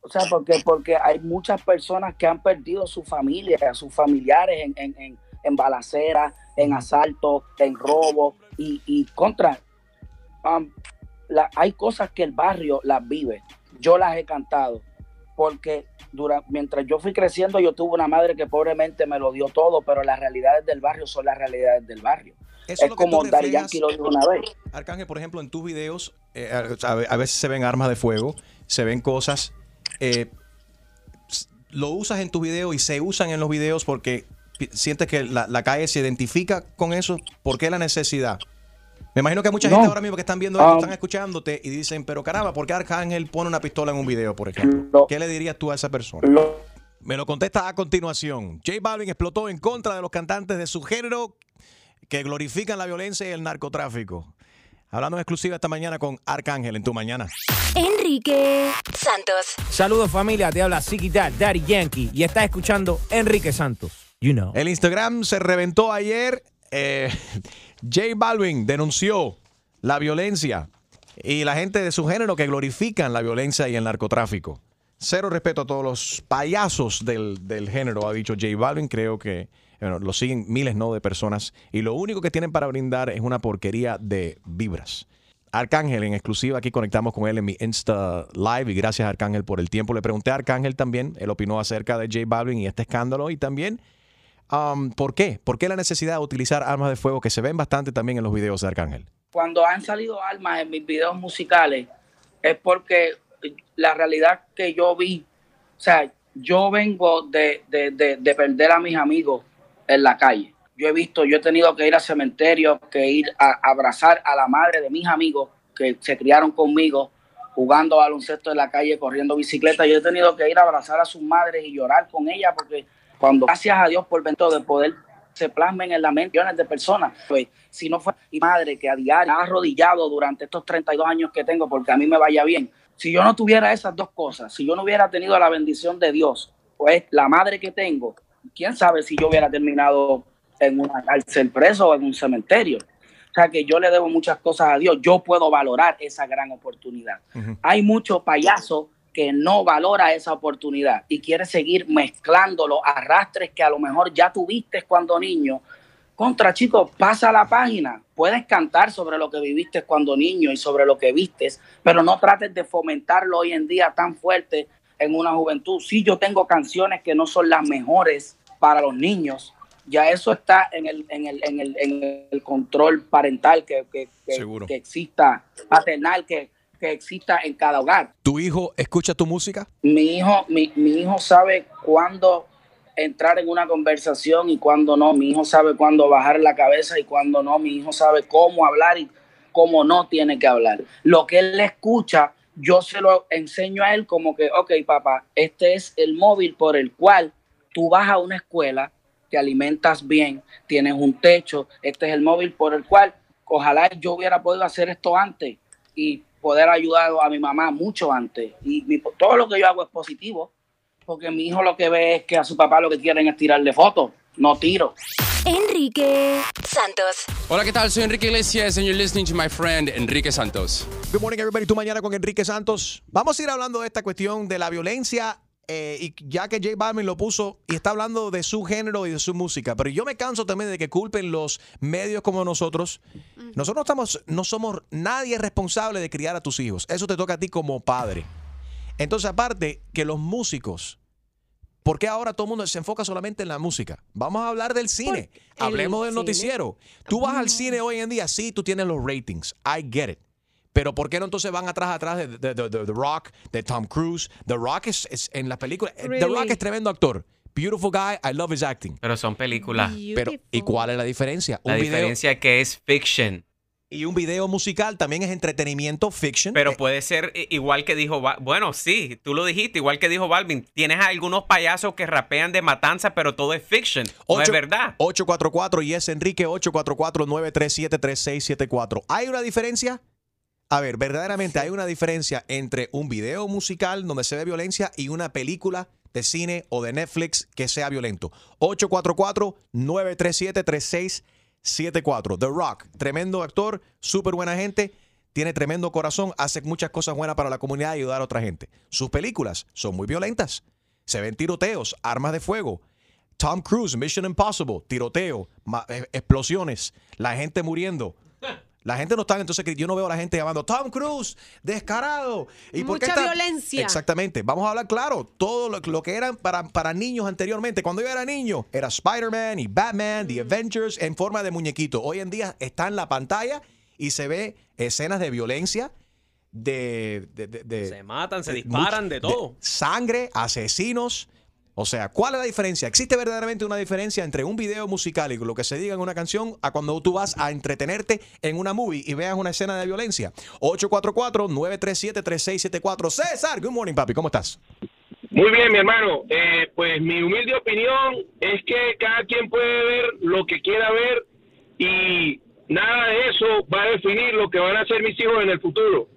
S30: O sea, porque, porque hay muchas personas que han perdido su familia, sus familiares en, en, en, en balaceras, en asaltos, en robos y, y contra. um, la- hay cosas que el barrio las vive. Yo las he cantado porque dura- mientras yo fui creciendo yo tuve una madre que pobremente me lo dio todo, pero las realidades del barrio son las realidades del barrio.
S5: Eso
S30: es como
S5: reflejas-
S30: Yankee lo dijo una vez.
S5: Arcángel, por ejemplo, en tus videos, eh, a, a veces se ven armas de fuego, se ven cosas. eh, lo usas en tus videos y se usan en los videos porque sientes que la, la calle se identifica con eso. ¿Por qué la necesidad? Me imagino que hay mucha
S30: No.
S5: gente ahora mismo que están viendo esto,
S30: Um,
S5: están escuchándote y dicen, pero caramba, ¿por qué Arcángel pone una pistola en un video, por ejemplo? ¿Qué le dirías tú a esa persona? Me lo contesta a continuación. J Balvin explotó en contra de los cantantes de su género que glorifican la violencia y el narcotráfico. Hablando en exclusiva esta mañana con Arcángel en tu mañana.
S1: Enrique Santos.
S23: Saludos familia, te habla Dad, Daddy Yankee y estás escuchando Enrique Santos. You know.
S5: El Instagram se reventó ayer. Eh, J Balvin denunció la violencia y la gente de su género que glorifican la violencia y el narcotráfico. Cero respeto a todos los payasos del, del género, ha dicho J Balvin. Creo que lo siguen miles ¿no? de personas y lo único que tienen para brindar es una porquería de vibras. Arcángel en exclusiva, aquí conectamos con él en mi Insta Live y gracias Arcángel por el tiempo. Le pregunté a Arcángel también, él opinó acerca de J Balvin y este escándalo y también um, ¿por qué? ¿Por qué la necesidad de utilizar armas de fuego que se ven bastante también en los videos de Arcángel?
S30: cuando han salido armas en mis videos musicales es porque la realidad que yo vi, o sea, yo vengo de, de- de- de perder a mis amigos en la calle. Yo he visto, yo he tenido que ir al cementerio, que ir a, a abrazar a la madre de mis amigos que se criaron conmigo, jugando baloncesto en la calle, corriendo bicicleta. Yo he tenido que ir a abrazar a sus madres y llorar con ellas porque cuando, gracias a Dios por el evento de poder se plasmen en la mente millones de personas. Pues, si no fue mi madre que a diario ha arrodillado durante estos 32 años que tengo porque a mí me vaya bien, si yo no tuviera esas dos cosas, si yo no hubiera tenido la bendición de Dios, pues la madre que tengo, quién sabe si yo hubiera terminado en una cárcel preso o en un cementerio. O sea que yo le debo muchas cosas a Dios. Yo puedo valorar esa gran oportunidad. Hay muchos payasos que no valora esa oportunidad y quiere seguir mezclando los arrastres que a lo mejor ya tuviste cuando niño. Contra chicos, pasa la página. Puedes cantar sobre lo que viviste cuando niño y sobre lo que vistes, pero no trates de fomentarlo hoy en día tan fuerte en una juventud. Sí, yo tengo canciones que no son las mejores para los niños. Ya eso está en el, en el, en el, en el control parental que, que, que- que exista, paternal que, que exista en cada hogar
S5: ¿Tu hijo escucha tu música?
S30: mi hijo, mi, mi hijo sabe cuándo entrar en una conversación y cuándo no. Mi hijo sabe cuándo bajar la cabeza y cuándo no. Mi hijo sabe cómo hablar y cómo no tiene que hablar. Lo que él escucha, yo se lo enseño a él como que, ok, papá, este es el móvil por el cual tú vas a una escuela, te alimentas bien, tienes un techo, este es el móvil por el cual ojalá yo hubiera podido hacer esto antes y poder ayudar a mi mamá mucho antes. Y mi- todo lo que yo hago es positivo, porque mi hijo lo que ve es que a su papá lo que quieren es tirarle fotos, no tiro.
S1: Enrique Santos.
S26: Hola, ¿qué tal? Soy Enrique Iglesias and you're listening to my friend Enrique Santos.
S5: Good morning, everybody. Tu mañana con Enrique Santos. Vamos a ir hablando de esta cuestión de la violencia. Eh, y ya que J Balvin lo puso y está hablando de su género y de su música, pero yo me canso también de que culpen los medios como nosotros. Nosotros estamos, no somos nadie responsable de criar a tus hijos. Eso te toca a ti como padre. Entonces, aparte que los músicos, ¿por qué ahora todo el mundo se enfoca solamente en la música? Vamos a hablar del cine. Hablemos del
S6: cine.
S5: noticiero. Tú vas al cine hoy en día, sí, tú tienes los ratings. I get it. Pero ¿por qué no entonces van atrás atrás de, de- de- de The Rock, de Tom Cruise? The Rock es, es en las películas. The
S7: Really?
S5: Rock es tremendo actor. Beautiful guy, I love his acting.
S7: Pero son películas.
S5: Pero, ¿y cuál es la diferencia?
S7: La
S5: un video
S7: diferencia es que es fiction.
S5: y un video musical también es entretenimiento fiction.
S7: Pero
S5: Eh,
S7: puede ser igual que dijo, bueno, sí, tú lo dijiste, igual que dijo Balvin. Tienes algunos payasos que rapean de matanza, pero todo es fiction. No es verdad.
S5: 844 y es Enrique 844-937-3674. ¿Hay una diferencia? A ver, verdaderamente hay una diferencia entre un video musical donde se ve violencia y una película de cine o de Netflix que sea violento. 844-937-3674. The Rock, tremendo actor, súper buena gente, tiene tremendo corazón, hace muchas cosas buenas para la comunidad y ayudar a otra gente. Sus películas son muy violentas. Se ven tiroteos, armas de fuego, Tom Cruise, Mission Impossible, tiroteo, eh, explosiones, la gente muriendo. La gente no está, entonces que yo no veo a la gente llamando Tom Cruise, descarado. ¿Y por qué
S6: Mucha
S5: está-"
S6: violencia.
S5: Exactamente. Vamos a hablar claro. Todo lo, lo que eran para, para niños anteriormente. Cuando yo era niño, era Spider-Man y Batman, The Avengers en forma de muñequito. Hoy en día está en la pantalla y se ve escenas de violencia, de. de- de- de-
S8: Se matan, se disparan, de todo.
S5: sangre, asesinos. O sea, ¿cuál es la diferencia? ¿Existe verdaderamente una diferencia entre un video musical y lo que se diga en una canción a cuando tú vas a entretenerte en una movie y veas una escena de violencia? 844-937-3674. César, good morning, papi. ¿Cómo estás?
S28: Muy bien, mi hermano. Eh, pues mi humilde opinión es que cada quien puede ver lo que quiera ver y nada de eso va a definir lo que van a hacer mis hijos en el futuro.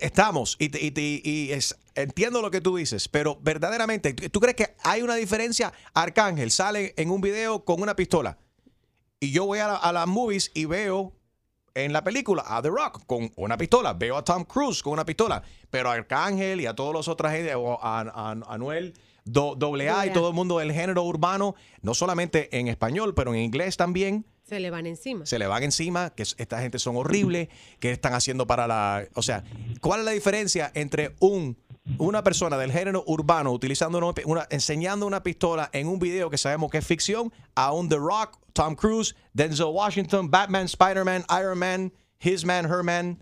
S5: Estamos, y, y te- y es- entiendo lo que tú dices, pero verdaderamente, ¿tú crees que hay una diferencia? Arcángel sale en un video con una pistola y yo voy a, la- a las movies y veo en la película a The Rock con una pistola, veo a Tom Cruise con una pistola, pero a Arcángel y a todos los otros, gente, o a, a- a Anuel do- doble A y todo el mundo del género urbano, no solamente en español, pero en inglés también
S6: Se le van encima.
S5: se le van encima, que es- esta gente son horribles, que están haciendo para la... O sea, ¿cuál es la diferencia entre un una persona del género urbano utilizando una, una- enseñando una pistola en un video que sabemos que es ficción a un The Rock, Tom Cruise, Denzel Washington, Batman, Spider-Man, Iron Man, His Man, Her Man?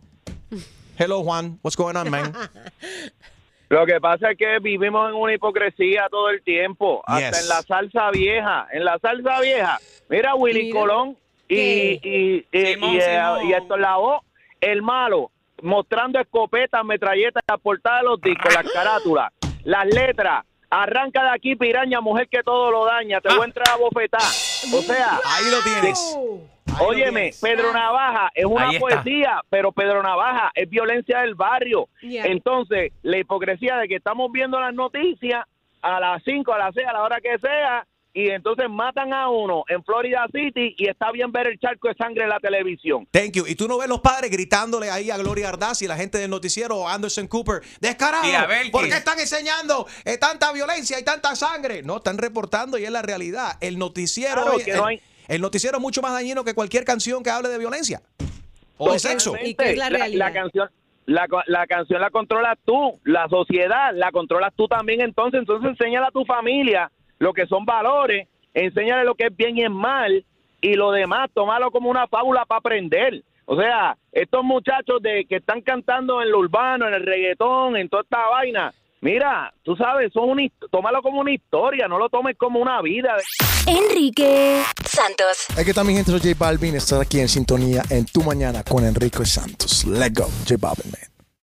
S5: Hello Juan, what's going on, man?
S21: Lo que pasa es que vivimos en una hipocresía todo el tiempo, hasta
S5: Yes.
S21: en la salsa vieja, en la salsa vieja. Mira Willy
S6: Mira.
S21: Colón y, y, y,
S7: Simón,
S21: y, eh,
S7: Simón.
S21: y Héctor Lavoe, el malo, mostrando escopetas, metralletas, la portada de los discos, las carátulas, las letras. Arranca de aquí, piraña, mujer que todo lo daña, te voy a entrar a bofetar. O sea,
S5: Ahí lo tienes. Ahí lo
S21: Óyeme,
S5: tienes.
S21: Pedro Navaja es una poesía, pero Pedro Navaja es violencia del barrio. Entonces, la hipocresía de que estamos viendo las noticias a las 5, a las 6, a la hora que sea, y entonces matan a uno en Florida City y está bien ver el charco de sangre en la televisión.
S5: Thank you. Y tú no ves los padres gritándole ahí a Gloria Ardaz y la gente del noticiero, Anderson Cooper, descarado. ¿Por qué están enseñando eh, tanta violencia y tanta sangre? No, están reportando y es la realidad. El noticiero,
S21: Claro
S5: es-
S21: que
S5: el,
S21: no hay-
S5: el noticiero es mucho más dañino que cualquier canción que hable de violencia o de sexo.
S6: ¿Y qué es la realidad?
S21: canción la, co- la canción la controlas tú, la sociedad la controlas tú también entonces, entonces enséñale a tu familia lo que son valores, enséñale lo que es bien y es mal y lo demás, tómalo como una fábula para aprender. O sea, estos muchachos de que están cantando en lo urbano, en el reggaetón, en toda esta vaina, mira, tú sabes, son hist- tómalo como una historia, no lo tomes como una vida.
S1: Enrique Santos.
S15: Aquí está mi gente, soy J Balvin. Estar aquí en sintonía en tu mañana con Enrique Santos. Let's go, J Balvin, man.